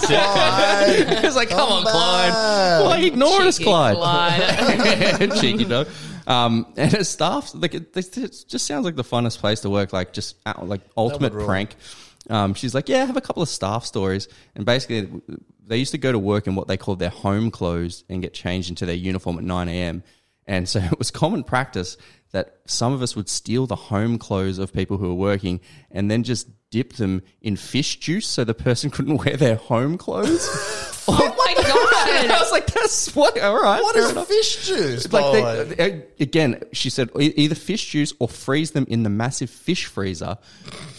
Clyde, He was like, "Come on, back." Clyde! Why ignoring us, Cheeky Clyde?" Clyde. Cheeky dog. Um, and his staff, like, it, it just sounds like the funnest place to work. Like, just uh, like ultimate rule. prank. Um, she's like, yeah, I have a couple of staff stories, and basically, they used to go to work in what they called their home clothes and get changed into their uniform at nine a.m. And so it was common practice that some of us would steal the home clothes of people who were working and then just dip them in fish juice so the person couldn't wear their home clothes. oh my And I was like, that's what, All right, what is enough. fish juice? It's like the they, uh, again, she said either fish juice or freeze them in the massive fish freezer.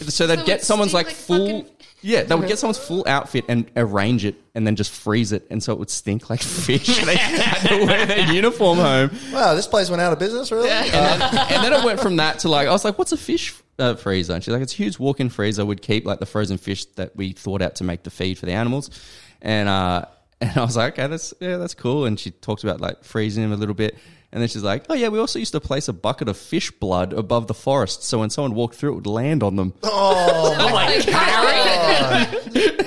So they'd So get someone's like, like full. Fucking- Yeah, they would get someone's full outfit and arrange it, and then just freeze it, and so it would stink like fish. they had to wear their uniform home, wow, this place went out of business, really? and then, and then it went from that to like I was like, "What's a fish uh, freezer?" And she's like, "It's a huge walk-in freezer. We'd keep like the frozen fish that we thought out to make the feed for the animals." And uh, and I was like, "Okay, that's yeah, that's cool." And she talked about like freezing them a little bit. And then she's like, "Oh yeah, we also used to place a bucket of fish blood above the forest, so when someone walked through, it would land on them." Oh, Like,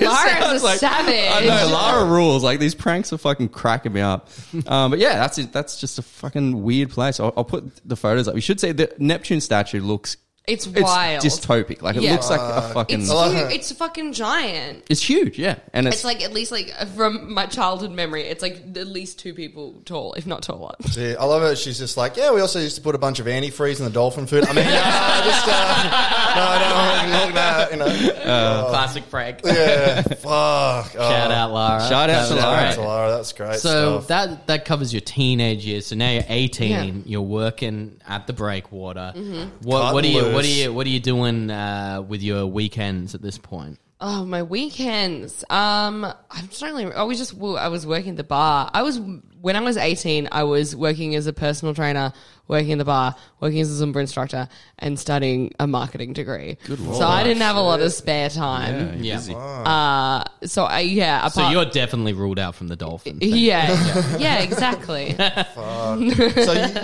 Lara's Sounds a like- savage. I know Lara rules. Like these pranks are fucking cracking me up. Um, but yeah, that's it. That's just a fucking weird place. I'll, I'll put the photos up. You should say the Neptune statue looks. It's It's wild. dystopic. Like it Yeah. looks like a fucking. it's It's, huge. It's fucking giant. It's huge. Yeah, and it's, It's like at least like from my childhood memory, it's like at least two people tall, if not taller. Yeah, I love it. She's just like, yeah, we also used to put a bunch of antifreeze in the dolphin food. I mean, yeah, just, uh, no, no, look that, you know. Classic prank. Yeah, fuck. Shout out, Lara. Shout out to That was Lara. great. to Lara. That's great So stuff. that that covers your teenage years. So now you're 18. Yeah. You're working at the breakwater. Mm-hmm. What, Cut what are you what are you what are you doing uh, with your weekends at this point? Oh, my weekends. Um, I'm struggling. I was just I was working at the bar. I was when I was 18. I was working as a personal trainer, working in the bar, working as a Zumba instructor, and studying a marketing degree. Good so I didn't have a lot of spare time. Yeah. busy. Uh, so I yeah. Apart, So you're definitely ruled out from the dolphin. thing. yeah, yeah, exactly. so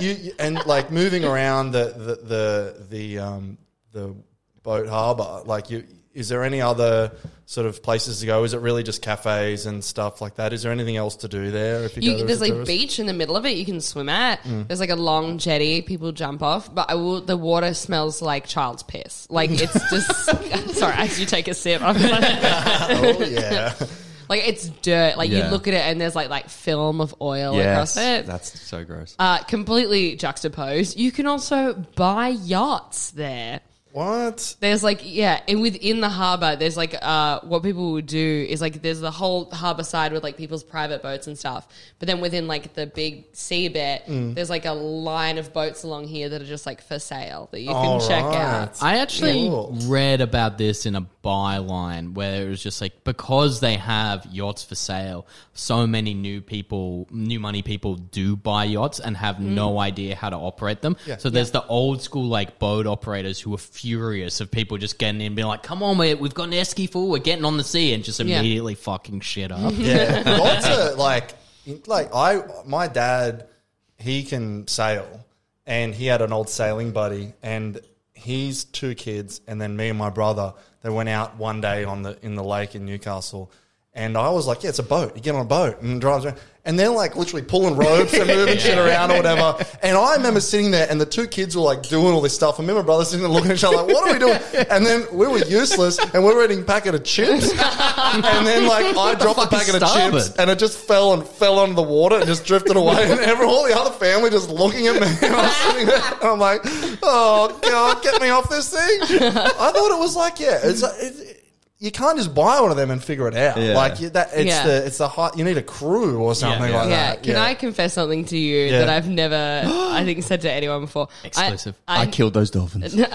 you, you, you and like moving around the the the the, um, the boat harbor, like you. Is there any other sort of places to go? Is it really just cafes and stuff like that? Is there anything else to do there? If you, go You, there there's a like tourist? beach in the middle of it you can swim at. Mm. There's like a long jetty people jump off, but I will. The water smells like child's piss. Like it's just. sorry, as you take a sip, I'm like, Oh yeah, like it's dirt. Like Yeah. you look at it and there's like like film of oil Yes, across it. that's so gross. Uh, completely juxtaposed. You can also buy yachts there. What? There's like yeah, and within the harbor, there's like uh, what people would do is like there's the whole harbor side with like people's private boats and stuff. But then within like the big sea bit, Mm. there's like a line of boats along here that are just like for sale that you can All check right. out. I actually Cool. read about this in a byline where it was just like because they have yachts for sale, so many new people, new money people do buy yachts and have no idea how to operate them. Yeah. So there's the old school like boat operators who are furious of people just getting in and being like, "Come on, we we've got an esky full, we're getting on the sea," and just Yeah. immediately fucking shit up. Yeah, lots of like, like I, my dad, he can sail, and he had an old sailing buddy, and he's two kids, and then me and my brother, they went out one day on the in the lake in Newcastle, and I was like, yeah, it's a boat. You get on a boat and drives around. And they're like literally pulling ropes and moving shit around or whatever. And I remember sitting there and the two kids were like doing all this stuff. And me and my brother sitting there looking at each other like, what are we doing? And then we were useless and we were eating a packet of chips. And then like I dropped a packet of chips and it just fell and fell onto the water and just drifted away. And every, all the other family just looking at me. And I'm sitting there and I'm like, oh God, get me off this thing. I thought it was like, yeah, it's, it, you can't just buy one of them and figure it out. Yeah. Like you, that, it's Yeah. the it's the high, you need a crew or something yeah. like Yeah, that. can I confess something to you Yeah. that I've never, I think, said to anyone before? I- Exclusive. I, I, killed those dolphins. no,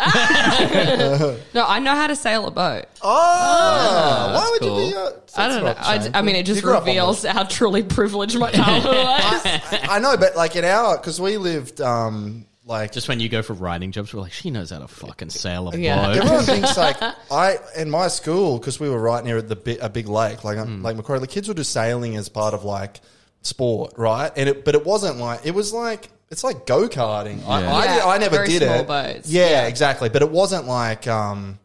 I know how to sail a boat. Oh, why would cool. you be? Uh, I don't know. that's not I, mean, it just grew up on reveals how truly privileged my childhood was. I know, but like in our because we lived um like Just when you go for writing jobs, we're like, she knows how to fucking sail a Yeah. boat. Everyone thinks like I in my school because we were right near the bi- a big lake, like um, like Macquarie. The kids were do sailing as part of like sport, right? And it, but it wasn't like it was like it's like go karting. I, Yeah. I, Yeah, did- I never very did small it. boats. Yeah, Yeah. exactly. But it wasn't like um,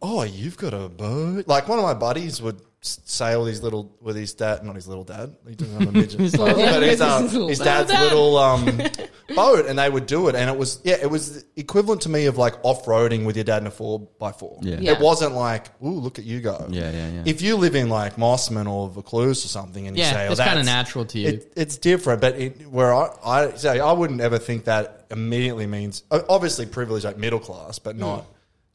oh, you've got a boat. Like one of my buddies would s- sail his little with his dad, not his little dad. He doesn't have a midget, but his, um, His little his dad. dad's little um, boat, and they would do it, and it was yeah, it was equivalent to me of like off roading with your dad in a four by four. Yeah. Yeah. It wasn't like, ooh, look at you go. Yeah, yeah, yeah. If you live in like Mosman or Vaucluse or something, and you Yeah, say, oh, it's kinda natural to you. It, it's different, but it, where I, I say I wouldn't ever think that immediately means obviously privilege like middle class, but not.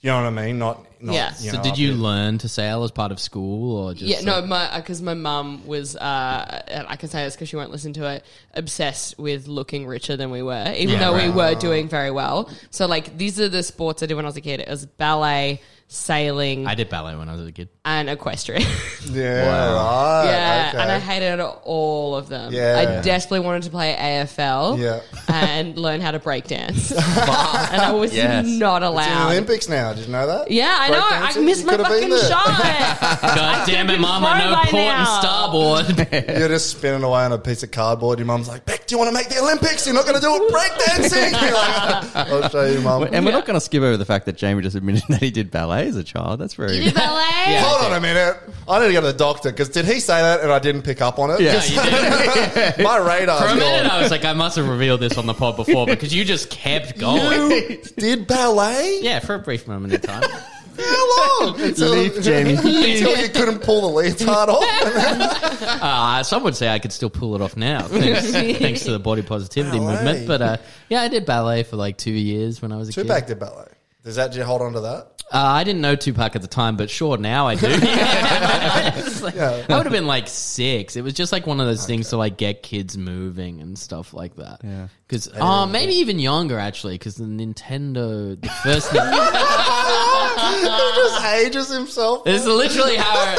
You know what I mean? Not. not Yeah. You so know, did up you here. learn to sail as part of school or just Yeah, no, my because my mum was, uh, and I can say this because she won't listen to it, obsessed with looking richer than we were, even Yeah, though we right. were doing very well. So like these are the sports I did when I was a kid. It was ballet, sailing, I did ballet when I was a kid. And equestrian. Yeah. Right. yeah, okay. and I hated all of them. Yeah. I desperately wanted to play AFL. Yeah. and learn how to break dance, and I was Yes. not It's the allowed. Olympics now. Did you know that? Yeah, I know. I missed You my could have been fucking shot. God damn it, been Mama, pro no by port and starboard. You're just spinning away on a piece of cardboard. Your mum's like, Beck, do you want to make the Olympics? You're not going to do it breakdancing. You're like, I'll show you, mum. And we're not going to skip over the fact that Jamie just admitted that he did ballet as a child. That's very. You did ballet. Hold on a minute. I need to go to the doctor because did he say that and I didn't pick up on it? Yeah. you did. My radar. For a minute, I was like, I must have revealed this on the pod before because you just kept going. You did ballet? Yeah, for a brief moment in time. How long? Until, Leave Jamie. until you couldn't pull the leotard off. Uh, some would say I could still pull it off now, thanks, thanks to the body positivity Ballet. movement. But uh, yeah, I did ballet for like two years when I was a kid. Tupac did ballet. Does that? Did you hold on to that? Uh, I didn't know Tupac at the time, but sure, now I do. It's like- I would have been like six. It was just like one of those things to like get kids moving and stuff like that. Yeah. Because, oh, maybe even younger actually, because the Nintendo, the first. he just ages himself. It's literally how.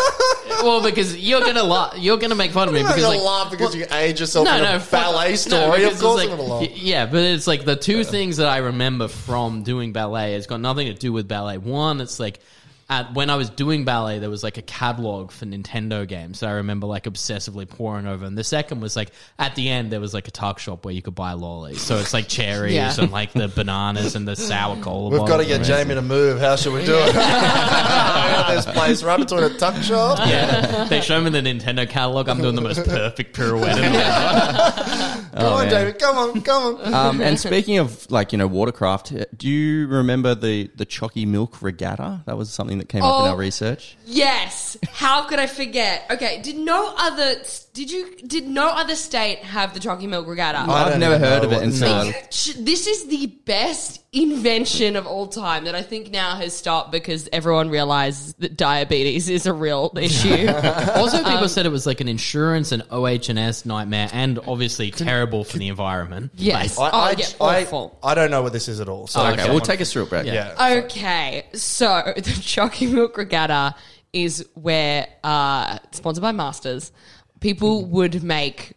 Well, because you're gonna laugh, you're gonna make fun of me You're because gonna like laugh because you age yourself in a fuck- ballet story. because of course, it's I'm gonna laugh. y- yeah, but it's like the two things that I remember from doing ballet. It's got nothing to do with ballet. One, it's like at, when I was doing ballet, there was like a catalog for Nintendo games that I remember like obsessively poring over. And the second was like at the end there was like a tuck shop where you could buy lollies. So it's like cherries Yeah. and like the bananas and the sour cola. We've got to bottles get and Jamie to move. How should we do it? this place right between a tuck shop. Yeah, they show me the Nintendo catalog. I'm doing the most perfect pirouette in the world. Come on, man. Jamie. Come on, come on. Um, and speaking of like you know watercraft, do you remember the the Chalky Milk Regatta? That was something that came up in Oh. our research. Yes. How could I forget? Okay. Did no other did you did no other state have the Chalky Milk Regatta? I I've don't never even heard know of it what this until. is. Sh- This is the best invention of all time that I think now has stopped because everyone realizes that diabetes is a real issue. Also, people said it was like an insurance and OH&S nightmare, and obviously terrible for the environment. yes. I, oh, I, yeah, I, awful. I don't know what this is at all. So Oh, okay, we'll take us through it, Brad. Yeah. Okay, so the Chalky Milk Regatta is where, uh, sponsored by Masters, people would make,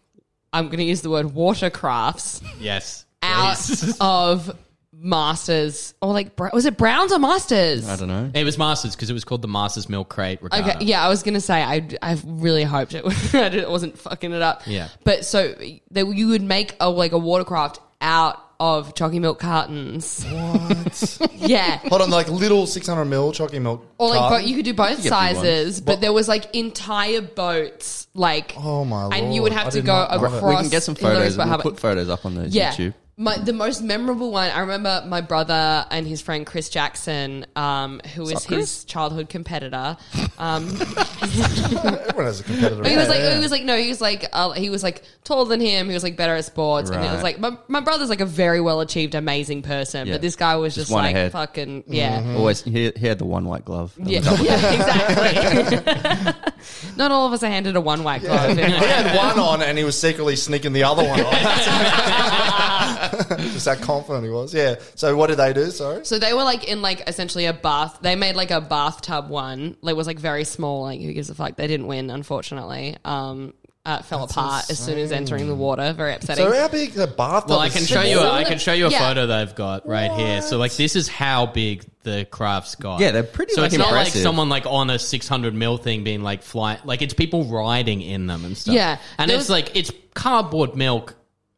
I'm going to use the word watercrafts Yes. out Please. of Masters, or like, Bra- was it Browns or Masters? I don't know. It was Masters because it was called the Masters Milk Crate Regatta. Okay, yeah, I was gonna say I, I really hoped it, it wasn't fucking it up. Yeah. but so they, you would make a like a watercraft out of chalky milk cartons. What? Yeah, Hold on, like little 600 mil chalky milk. or like but you could do both get big sizes, ones. but there was like entire boats, like Oh, my and you would lord. have I to did go not know that. across. We can get some Hillary's photos. We'll Bahama- put photos up on the yeah. YouTube. My, the most memorable one, I remember my brother and his friend Chris Jackson, um, who is Sup, Chris? his childhood competitor. Um, Everyone has a competitor. But he was like, yeah. he was like, no, he was like, uh, he was like taller than him. He was like better at sports, and it was like my, my brother's like a very well achieved, amazing person, Yeah. but this guy was Just just, one like ahead. fucking yeah, Mm-hmm. Always, he, he had the one white glove. yeah, yeah, exactly. Not all of us are handed a one white glove. he had one on and he was secretly sneaking the other one on. Just how confident he was. Yeah. So what did they do? Sorry. So they were like in like essentially a bath. They made like a bathtub one. Like was like very small. Like who gives a fuck? They didn't win, unfortunately. Um, uh, fell apart as soon as entering the water. Very upsetting. So how big the bathtub? Well, I is can show you. A, Some I can show you a yeah. photo that I've got right here. So, like, this is how big the crafts got. Yeah, they're pretty, So like, it's not like impressive. someone like on a 600 mil thing being like flying. Like it's people riding in them and stuff. Yeah. and There it's was- like it's cardboard milk,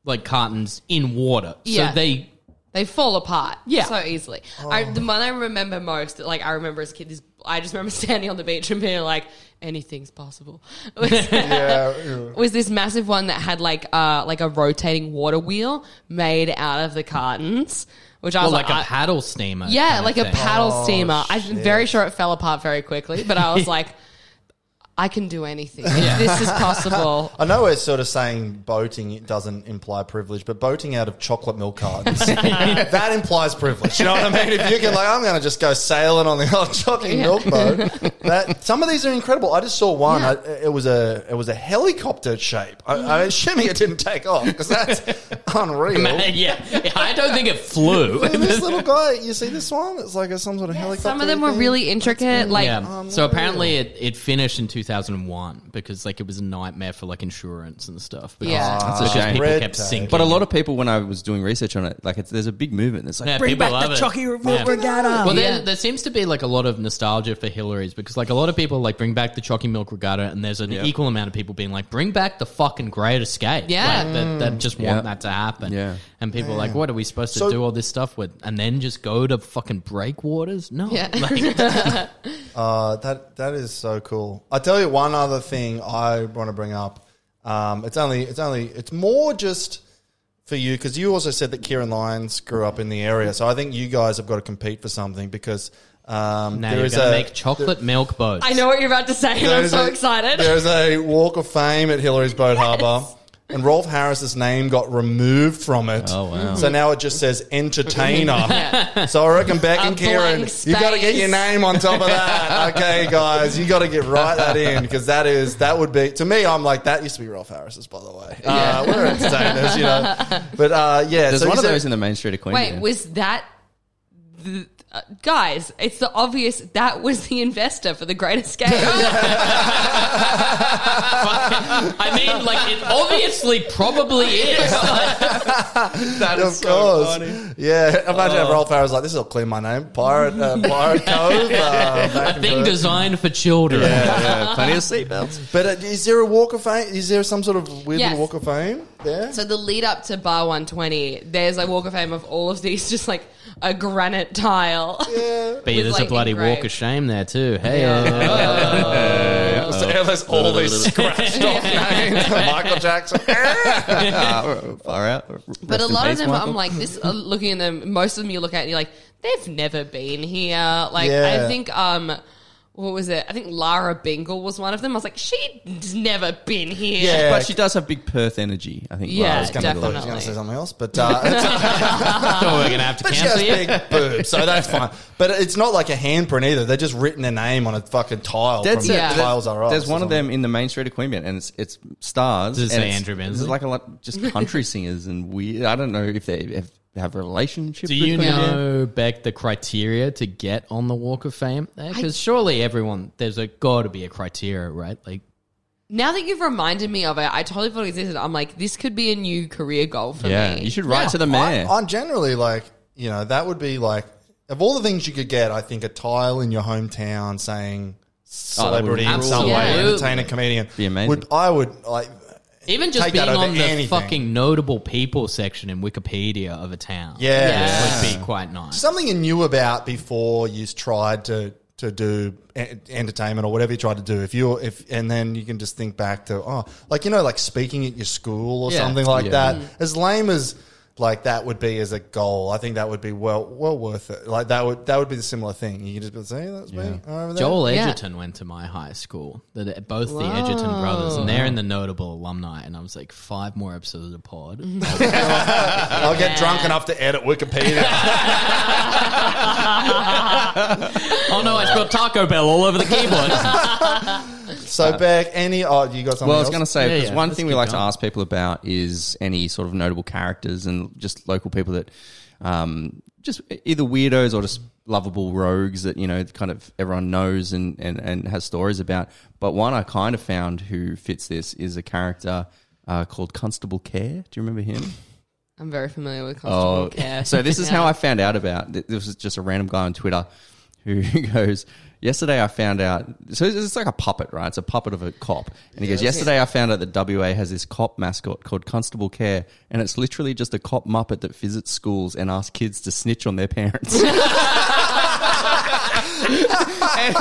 like cartons in water. Yeah. So they. They fall apart Yeah. so easily. I, the one I remember most, like I remember as a kid, is I just remember standing on the beach and being like, anything's possible. Was, Yeah, yeah. was this massive one that had like uh like a rotating water wheel made out of the cartons, which I Well, was like like, a I- paddle steamer. yeah, kind of like a thing. paddle Oh, steamer. I'm very sure it fell apart very quickly, but I was like, I can do anything. This is possible. I know we're sort of saying boating doesn't imply privilege, but boating out of chocolate milk cartons that implies privilege. You know what I mean? If you can, like, I'm going to just go sailing on the old chocolate Yeah. milk boat. That some of these are incredible. I just saw one. Yeah. I, it was a it was a helicopter shape. I, I'm assuming it didn't take off because that's unreal. Man, yeah, I don't think it flew. This little guy, you see this one? It's like a, some sort of helicopter. Some of them were really intricate. Like, yeah. So apparently it, it finished in 2001 because like it was a nightmare for like insurance and stuff. Because, Yeah. That's a because shame. people Red kept tape. sinking. But a lot of people, when I was doing research on it, like it's, there's a big movement. It's like Yeah, bring people back love the it. Chucky Yeah. Milk Regatta. Well, Yeah. there, there seems to be like a lot of nostalgia for Hillary's because like a lot of people like bring back the Chalky Milk Regatta, and there's an Yeah. equal amount of people being like, bring back the fucking Great Escape. Yeah. like, that, that just want Yeah. that to happen. Yeah. and people are like, what are we supposed to So- do all this stuff with, and then just go to fucking breakwaters? No, Yeah. Like, Uh, that that is so cool. I tell you one other thing I want to bring up. Um, it's only it's only it's more just for you because you also said that Kieran Lyons grew up in the area, so I think you guys have got to compete for something because um, now there you're is gonna a make chocolate milk boats. I know what you're about to say, and I'm so a- excited. There's a Walk of Fame at Hillary's Boat Harbour. And Rolf Harris's name got removed from it. Oh, wow. So now it just says entertainer. So I reckon Beck A and Kieran, blank you got to get your name on top of that. Okay, guys, you got to get right that in because that is that would be to me. I'm like that used to be Rolf Harris's, by the way. Uh, we're entertainers, you know. But uh, yeah, There's so one of said- those in the main street of Queanbeyan. Wait, was that the, uh, guys? It's the obvious that was the investor for the Great Escape. I mean, like it obviously probably is. that of course. Yeah, imagine if Rolf Harris was like, "This will clear my name, Pirate, uh, Pirate Cove." Uh, A thing forth. designed for children. yeah, yeah, plenty of seatbelts. But uh, is there a Walk of Fame? Is there some sort of weird Yes. little Walk of Fame there? so the lead up to Bar 120, there's a Walk of Fame of all of these, just like a granite tile. yeah. But With, there's like, a bloody engraved. walk of shame there too. Hey, Uh, so there's all these scratched off names. Michael Jackson. Far out. But a lot of them, Michael. I'm like this. Uh, looking at them, most of them you look at, and you're like, they've never been here. Like Yeah. I think, um, what was it? I think Lara Bingle was one of them. I was like, she's never been here. Yeah. But she does have big Perth energy, I think. Yeah, Lara I was going to say something else, but uh, so we're gonna have to but she has cancel you. big boobs, so that's fine. But it's not like a handprint either. They're just written their name on a fucking tile. That's from it. Yeah. Tiles are Us There's one of them in the main street of Queanbeyan, and it's it's stars. Does it and say it's- Andrew Bensley? There's like a lot just country singers and weird. I don't know if they have, have a relationship. Do with you Queanbeyan. know, Beck, the criteria to get on the Walk of Fame? Eh, because surely everyone, there's a got to be a criteria, right? Like, Now that you've reminded me of it, I totally forgot it existed. I'm like, this could be a new career goal for Yeah, me. you should write to the mayor. I'm, I'm generally like, you know, that would be like, of all the things you could get, I think a tile in your hometown saying oh, celebrity in some way, Absolutely. entertainer, comedian. Be amazing. Would, I would like, even just Take being that over on the anything. fucking notable people section in Wikipedia of a town. yeah. Yeah. Would be quite nice. Something you knew about before you tried to to do entertainment or whatever you tried to do. If you if and then you can just think back to oh, like you know, like speaking at your school or Yeah. something like that. Mm. As lame as like that would be as a goal. I think that would be well well worth it. Like that would that would be the similar thing. You could just be like, "Hey, that's me over there." Joel Yeah. Edgerton went to my high school. The, both the Edgerton brothers, and they're in the notable alumni. And I was like, five more episodes of the pod. I'll get drunk enough to edit Wikipedia. oh no, I spelled Taco Bell all over the keyboard. so uh, Beck, any oh you got something Well, I was going to say, because yeah, one let's thing we keep like to ask people about is any sort of notable characters and just local people that, um, just either weirdos or just lovable rogues that, you know, kind of everyone knows and, and, and has stories about. But one I kind of found who fits this is a character uh, called Constable Care. Do you remember him? I'm very familiar with Constable Care. Oh, So this is Yeah. how I found out about. This was just a random guy on Twitter who goes. Yesterday I found out. So it's- it's like a puppet, right? It's a puppet of a cop, and he goes. Yesterday I found out that WA has this cop mascot called Constable Care, and it's literally just a cop muppet that visits schools and asks kids to snitch on their parents. and,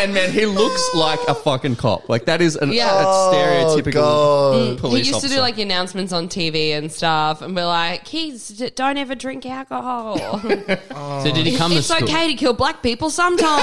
and man, he looks like a fucking cop. Like that is an, Yeah. a stereotypical Oh, God. Mm. police he used to do like announcements on TV and stuff, and be like, "Kids, don't ever drink alcohol. So did he come it's to school? okay to kill black people sometimes."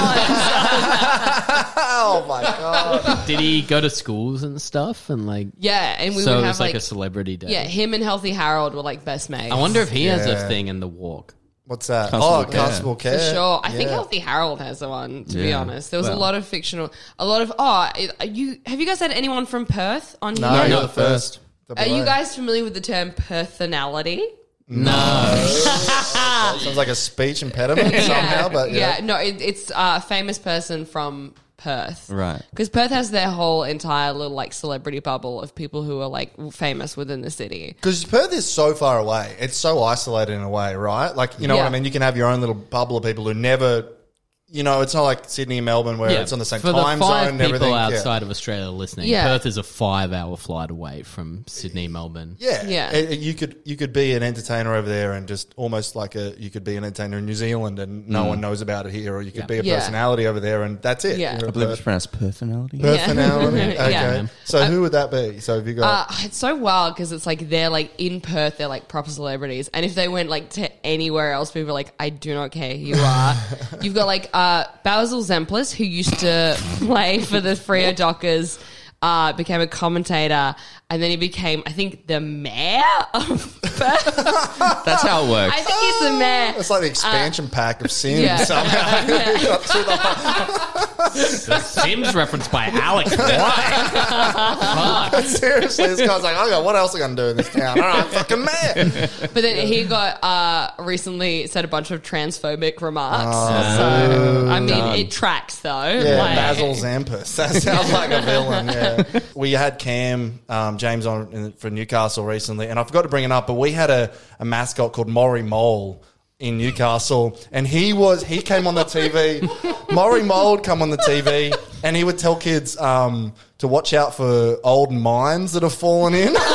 oh my god. Did he go to schools and stuff and like? yeah, and we so would it have was like, like, a celebrity day. yeah, him and Healthy Harold were like best mates. I wonder if he has a thing in the walk. What's that? Constable oh, Care. Constable Care. For sure, I think Yeah. Healthy Harold has the one. To be Yeah. honest, there was a Well. lot of fictional, a lot of. Oh, it- you have you guys had anyone from Perth on here? No, No, you're not the first. Are you guys familiar with the term personality? No. Sounds like a speech impediment somehow, but yeah. yeah, no, it, it's a famous person from Perth, Right. Because Perth has their whole entire little like celebrity bubble of people who are like famous within the city. Because Perth is so far away. It's so isolated in a way, right? Like, you know what I mean? You can have your own little bubble of people who never, you know, it's not like Sydney and Melbourne where Yeah, it's on the same For time the five zone and people everything. Yeah. outside of Australia listening, Yeah. Perth is a five-hour flight away from Sydney, Melbourne. Yeah, Yeah. It- it- you could you could be an entertainer over there and just almost like a you could be an entertainer in New Zealand and no one knows about it here, or you could Yeah. be a Yeah. personality over there and that's it. Yeah. You're a I believe per- it's pronounced personality. personality. Yeah. Okay, Yeah. so who would that be? So have you got? Uh, it's so wild because it's like they're like in Perth, they're like proper celebrities, and if they went like to anywhere else, people are like, I do not care who you are. You've got like uh, Basil Zempilas, who used to play for the Freo Dockers, uh, became a commentator, and then he became, I think, the mayor of Perth. That's how it works. I think he's the mayor. it's like the expansion pack of Sims yeah. somehow. The Sims referenced by Alex White. Seriously, this guy's like, okay, what else am I going to do in this town? All right, fucking man. But then he got uh, recently said a bunch of transphobic remarks. Oh, so I mean, Done. it tracks though. Yeah, Like- Basil Zampus. That sounds like a villain. Yeah, we had Cam um, James on in, for Newcastle recently, and I forgot to bring it up, but we had a, a mascot called Maury Mole in Newcastle, and he was he came on the TV. Maury Mole would come on the TV, and he would tell kids um, to watch out for old mines that have fallen in.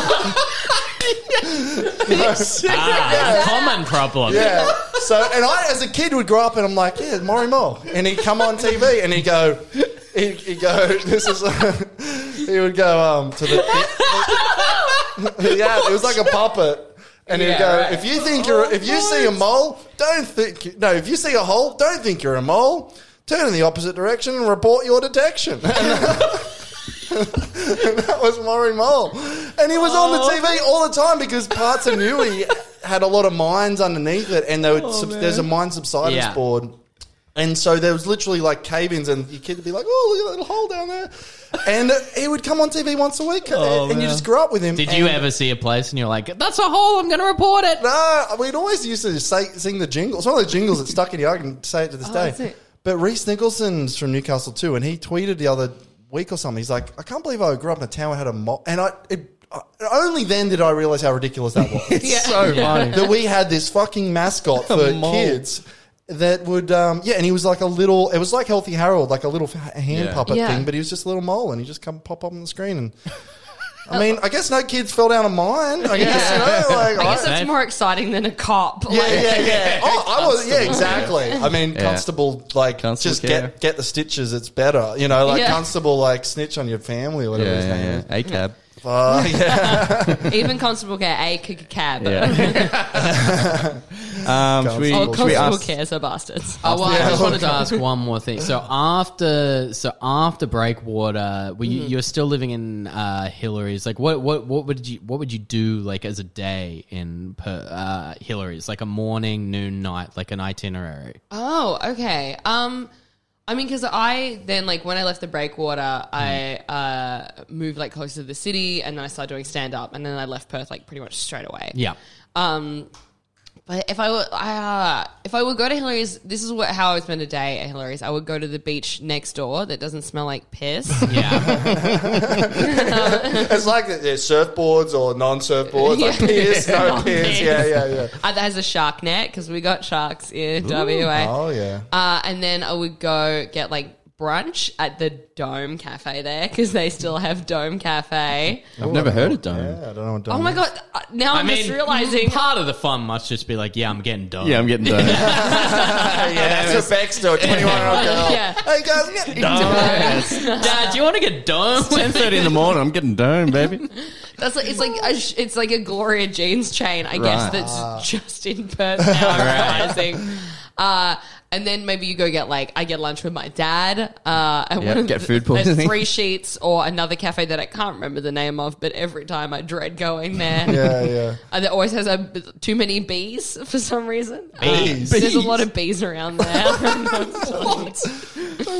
Ah, common problem. Yeah. So, and I, as a kid, would grow up and I'm like, yeah, Maury Mole. And he'd come on TV and he'd go, he'd, he'd go, this is, he would go um, to the, yeah, it was like a puppet. And he'd go, right. if you think you're, if you see a mole, don't think, no, if you see a hole, don't think you're a mole. Turn in the opposite direction and report your detection. And that was Maury Mole. And he was on the TV oh. all the time because parts of Newey had a lot of mines underneath it, and there would oh, sub- there's a mine subsidence Yeah. board. And so there was literally like cave ins, and your kid would be like, oh, look at that little hole down there. And he would come on TV once a week, oh, and you just grew up with him. Did you And- ever see a place and you're like, that's a hole, I'm going to report it? No, we'd always used to say, sing the jingle. It's one of those jingles that stuck in your. I can say it to this Oh, day. that's it. But Reese Nicholson's from Newcastle too, and he tweeted the other week or something. He's like, "I can't believe I grew up in a town that had a mole," and I. It, I- only then did I realize how ridiculous that was. Yeah. so funny. that we had this fucking mascot for mole. kids that would, um, yeah, and he was like a little. It was like Healthy Harold, like a little hand Yeah. puppet Yeah. thing, but he was just a little mole, and he just come pop up on the screen and. I mean, I guess no kids fell down a mine. I guess you know, like I guess I- that's more exciting than a cop. yeah, Like- yeah, yeah. Oh, I was, yeah, exactly. I mean, Yeah. constable, like, Constable just care. get get the stitches. It's better, you know. Like Yeah. constable, like snitch on your family or whatever his Yeah, name yeah, is. yeah. A cab. Fuck. Yeah. Even Constable Care, a c- c- cab. Yeah. um, should we, Oh, should we Constable ask? Care, so bastards. Oh, well, I just wanted to ask one more thing. So after, so after Breakwater, were you, you're still living in uh, Hillarys? Like, what, what, what would you, what would you do like as a day in per, uh, Hillarys? Like a morning, noon, night, like an itinerary. Oh, okay. Um, I mean, because I then like when I left the breakwater, I uh moved like closer to the city, and then I started doing stand up, and then I left Perth like pretty much straight away. Yeah. Um, but if I were, uh, if I would go to Hillarys, this is what how I would spend a day at Hillarys. I would go to the beach next door that doesn't smell like piss. Yeah. It's like the, yeah, surfboards or non-surfboards, like Yeah. piers, no Non piers. piers. Yeah, yeah, yeah. uh, that has a shark net because we got sharks in WA. Oh yeah. Uh, and then I would go get like brunch at the Dome Cafe there because they still have Dome Cafe. I've never heard of Dome. Yeah, I don't know what Oh my god! uh, Now I'm just realizing. part of the fun must just be like, yeah, I'm getting done. Yeah, I'm getting Dome. yeah, that's what Beck's doing. Twenty-one-year-old girl. Yeah. Hey guys, I'm getting Dad, do you want to get done? Ten thirty in the morning. I'm getting Dome, baby. That's like it's like a, sh- it's like a Gloria Jeans chain, I guess. Right. That's just in person. now. I'm realizing. Uh, and then maybe you go get like I get lunch with my dad. Uh, and Yep, get the- food there's poisoning. Three sheets or another cafe that I can't remember the name of, but every time I dread going there. Yeah, yeah. And it always has a, too many bees for some reason. Bees. Uh, there's a lot of bees around there.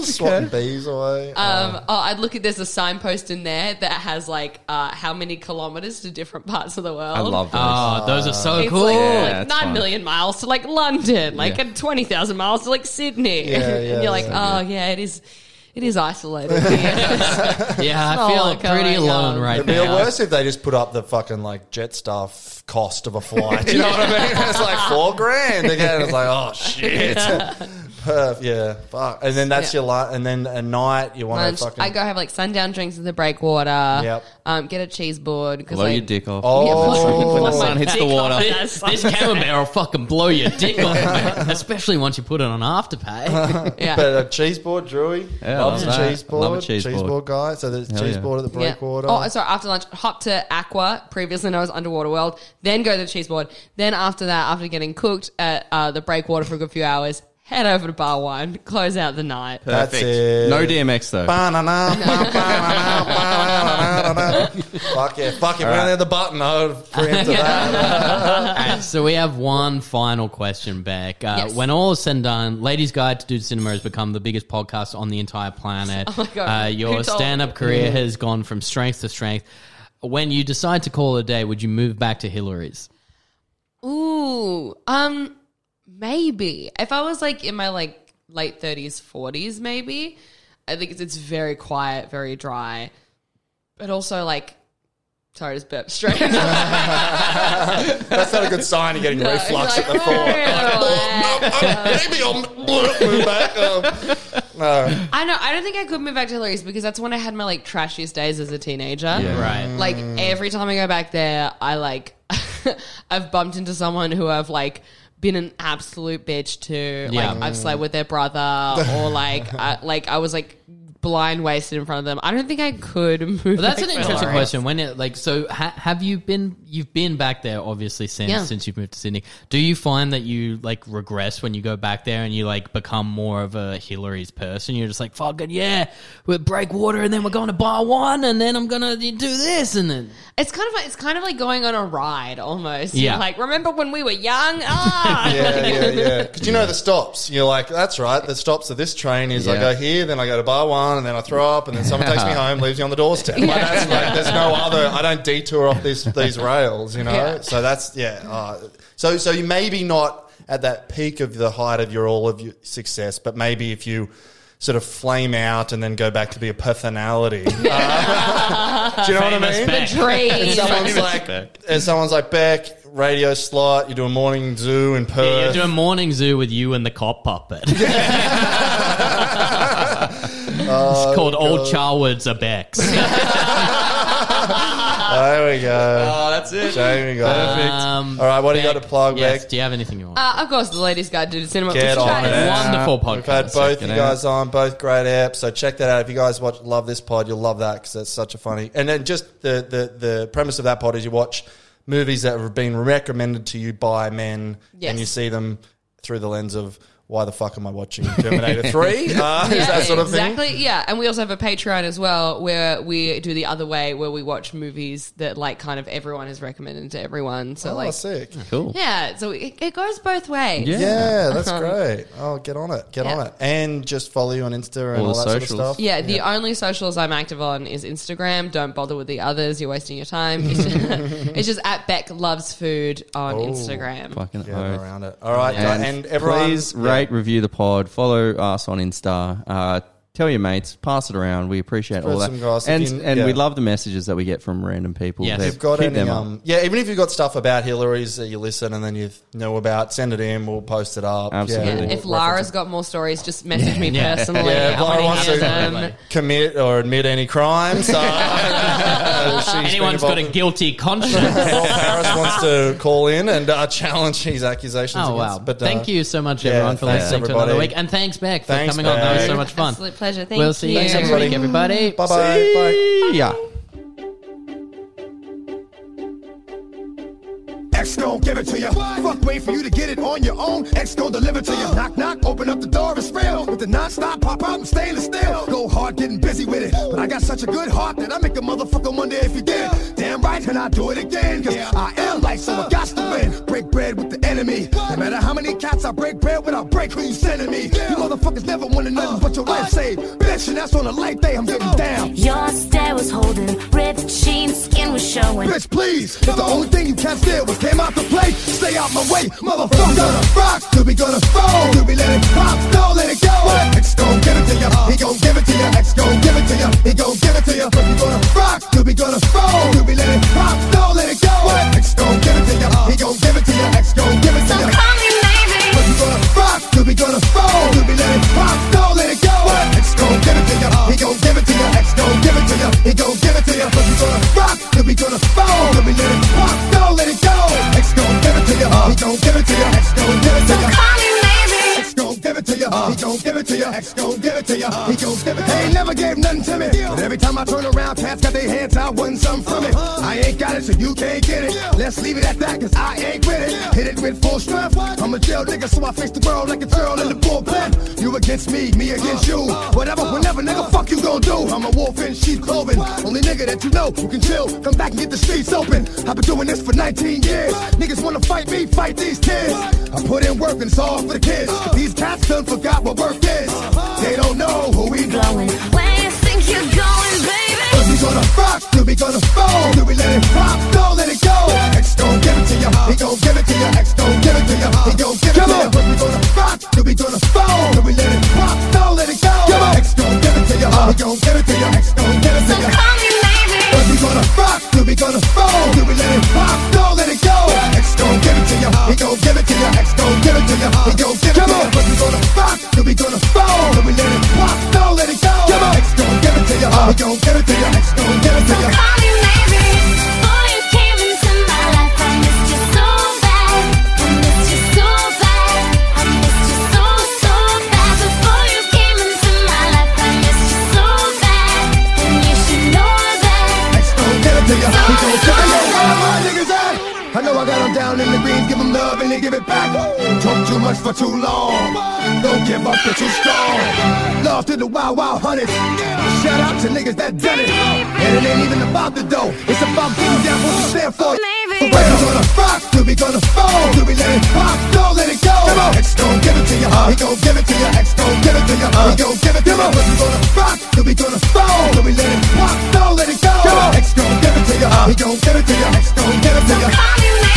Swatting bees away. Um, oh, I'd look at there's a signpost in there that has like uh, how many kilometers to different parts of the world. I love those. Oh, those are so It's cool. like, Yeah, like nine fun. million miles to like London, like Yeah. twenty thousand miles to like Sydney. Yeah, and yeah, you're like, oh, yeah. oh yeah, it is. It is isolated here. yeah, I feel like pretty uh, alone on. right It'd be now. worse if they just put up the fucking like jet stuff cost of a flight. You know what I mean? It's like four grand again. It's like oh shit. Perf, yeah, fuck. And then that's Yeah. your lunch. And then at night you want Lunch, to fucking. I go have like sundown drinks at the breakwater. Yep. Um, get a cheese board because Blow like, your dick off. Oh. when the sun hits the water. This, this camembert will fucking blow your dick off, man. especially once you put it on afterpay. Yeah. But a cheese board, Drewy. Yeah, Loves a love that. cheese board. Love a cheese board. guy. So there's Hell cheese yeah. board at the Yeah. breakwater. Oh, sorry. After lunch, hop to AQWA, previously known as Underwater World. Then go to the cheese board. Then after that, after getting cooked at uh, the breakwater for a good few hours, head over to Bar One, close out the night. That's Perfect. it. No DMX though. Ba-na-na, ba-ba-na-na, ba-na-na-na-na. Fuck yeah, fuck it. We only had the button. I would preempt that. Alright, so we have one final question, Beck. Uh, Yes. When all is said and done, Ladies Guide to Do Cinema has become the biggest podcast on the entire planet. Oh my God. Uh, Who your told stand-up career has gone from strength to strength. When you decide to call it a day, would you move back to Hillarys? Ooh, um, maybe if I was like in my like late thirties, forties, maybe. I think it's, it's very quiet, very dry, but also like. Sorry, just burp straight. That's not a good sign. You're getting reflux at the thought. Maybe I'll move back. Um, no. I know. I don't think I could move back to Hillarys because that's when I had my like trashiest days as a teenager. Yeah. Right. Like every time I go back there, I like I've bumped into someone who I've like been an absolute bitch to. Yeah. Like I've slept with their brother, or like I, like I was like blind wasted in front of them. I don't think I could move. Well, that's back an interesting Hillarys. question. When it like so, ha- have you been? You've been back there, obviously, since Yeah. since you've moved to Sydney. Do you find that you like regress when you go back there and you like become more of a Hillarys person? You're just like, fucking yeah, we're breakwater, and then we're going to bar one, and then I'm gonna do this, and then It's kind of like, it's kind of like going on a ride almost. Yeah. You're like remember when we were young? Ah, Yeah, yeah, yeah. Because you know the stops. You're like, that's right. The stops of this train is I Yeah. go here, then I go to bar one, and then I throw up, and then someone takes me home, leaves you on the doorstep. Like, that's like, there's no other. I don't detour off these these rails, you know. Yeah. So that's yeah. Uh, so so you maybe not at that peak of the height of your all of your success, but maybe if you sort of flame out and then go back to be a personality. Uh, do you know what I mean? Beck. the dream. And someone's like, and someone's like, Beck, radio slot, you do a morning zoo in Perth. yeah, you're doing morning zoo with you and the cop puppet. it's called Old Charwood's a Becks. There we go. Oh, that's it. Jamie got it. Um, All right, what do you Beck, got to plug, yes, Beck? Do you have anything you want? Uh, of course, the ladies' guide to the cinema. Get which on is it. Wonderful podcast. We've had podcast. both Check you it guys on, both great apps. So check that out. If you guys watch, love this pod, you'll love that because it's such a funny. And then just the, the the premise of that pod is you watch movies that have been recommended to you by men, Yes. and you see them through the lens of why the fuck am I watching Terminator Three? Uh, is Yeah, that sort of thing? exactly. Yeah, and we also have a Patreon as well, where we do the other way, where we watch movies that like kind of everyone has recommended to everyone. So Oh, like, sick. Cool. yeah, so it, it goes both ways. Yeah. Yeah, that's great. Oh, get on it. Get Yeah. on it. And just follow you on Insta and All all, that socials. sort of stuff. Yeah, the only socials I'm active on is Instagram. Don't bother with the others; you're wasting your time. It's just, it's just at Beck Loves Food on Oh, Instagram. Fucking Yeah, oath. around it. All right, And, and, everyone, please yeah. Rate, review the pod, follow us on Insta, uh, tell your mates, pass it around. We appreciate Spread all that, some gossip. and If you- and yeah. we love the messages that we get from random people. Yes. that If you've got any, them um, yeah, even if you've got stuff about Hillarys that you listen and then you know about, send it in. We'll post it up. Absolutely. Yeah, Yeah, we'll if Lara's reference it. got more stories, just message me Yeah. personally. Yeah, if Lara wants to them. commit or admit any crime, so uh, she's Anyone's got a guilty conscience. Rob Harris wants to call in and uh, challenge his accusations. Oh wow! but uh, Thank you so much, yeah, everyone, for thanks, listening to another week, and thanks, Beck, for Thanks, coming on. That was so much fun. Absolute pleasure. Thank we'll you. see you next everybody. week, everybody. Bye bye. Bye. yeah. X gon' give it to you. Fuck, wait for you to get it on your own. X gon' deliver to you. Knock, knock, open up the door, it's real. With the non-stop pop out and stainless steel. Go hard, getting busy with it. But I got such a good heart that I make a motherfucker wonder if you did. Damn right, and I do it again. Cause I am life, so I got to win. Break bread with the enemy. No matter how many cats I break bread with, I break who you sending me. You motherfuckers never wanted nothing uh, but your life saved. Bitch, and that's on a light day, I'm getting down. Your stare was holding, ripped jeans, skin was showing. Bitch, please. If the only thing you can't steal was came out to play, stay out my way, motherfucker. Gonna rock, till we gonna fall, till we let it pop, don't let it go. X gon' give it to ya, he gon' give it to ya. X gon' give it to ya, he gon' give it to ya. We gonna rock, till we gonna fall, till we let it pop, don't let it go. X gon' give it to ya, he gon' give it to ya. X gon' give it to So call me maybe. We gonna rock, till we gonna fall, till we let it pop, don't let it go. X gon' give it to ya, he gon' give it to ya. X gon' give it to ya, he gon' give it to ya. We gonna rock, till we gonna fall, till we let it pop, don't let it go. X gon' give it to ya, he gon' give it to ya. X gon' give it to So ya. call me gon' give it to ya. He gon' give it to ya. X gon' give it to ya. He gon' give it. They ain't never gave nothing to me. But every time I turn around, cats got their hands out, wanting something from it. I ain't got it, so you can't get it. Let's leave it at that, cause I ain't with it. Hit it with full strength. I'm a jail nigga, so I face the world like a girl in the bullpen. You against me, me against you. Whatever, whenever, nigga, fuck you gon' do. I'm a wolf in sheep clothing. Only nigga that you know who can chill. Come back and get the streets open. I've been doing this for 19 years. Niggas wanna fight me, fight these kids. I put in work and it's all for the kids. These cats done forgot what work is. They don't know who we go. Where you think you're going, baby. Cause we gonna rock, till we gonna fall, till we let it pop, don't let it go. X gon' give it to ya, he gon' give it to ya. X gon' give it to ya, he gon' give it to ya. Cause we gonna rock, till we gonna fall, till we let it pop, don't let it go. X gon' give it to ya, he gon' give it to ya. X gon' give it to ya. call me maybe. Cause we gonna rock, till we gonna fall, till we let it pop, don't let it go. X gon' give it to ya, he gon' give it to ya. X gon' give it to ya, he gon' give it to ya. Cause we gonna rock, till we gonna fall, till we let it pop, don't let it go. X gon' give it to ya, he gon' give it to ya. X gon' give it to So ya. call me maybe. I know I got give them love and they give it back. Talk too much for too long. Don't give up, you're too strong. Love to the wild, wild hunters. Shout out to niggas that done it. And it ain't even about the dough. It's about getting down what you stand for. Maybe. So we gonna rock, till we gonna fall, till we let it pop, don't let it go. X gon' give it to ya, he gon' give it to ya. X gon' give it to ya, he gon' give it to ya. We gonna rock, till we gonna fall, till we let it pop, don't let it go. X gon' give it to ya, he gon' give it to ya. X gon' give it to So ya. call me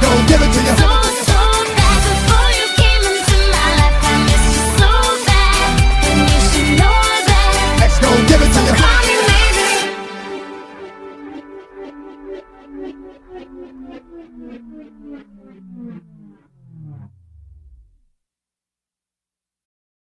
gon' give it to you.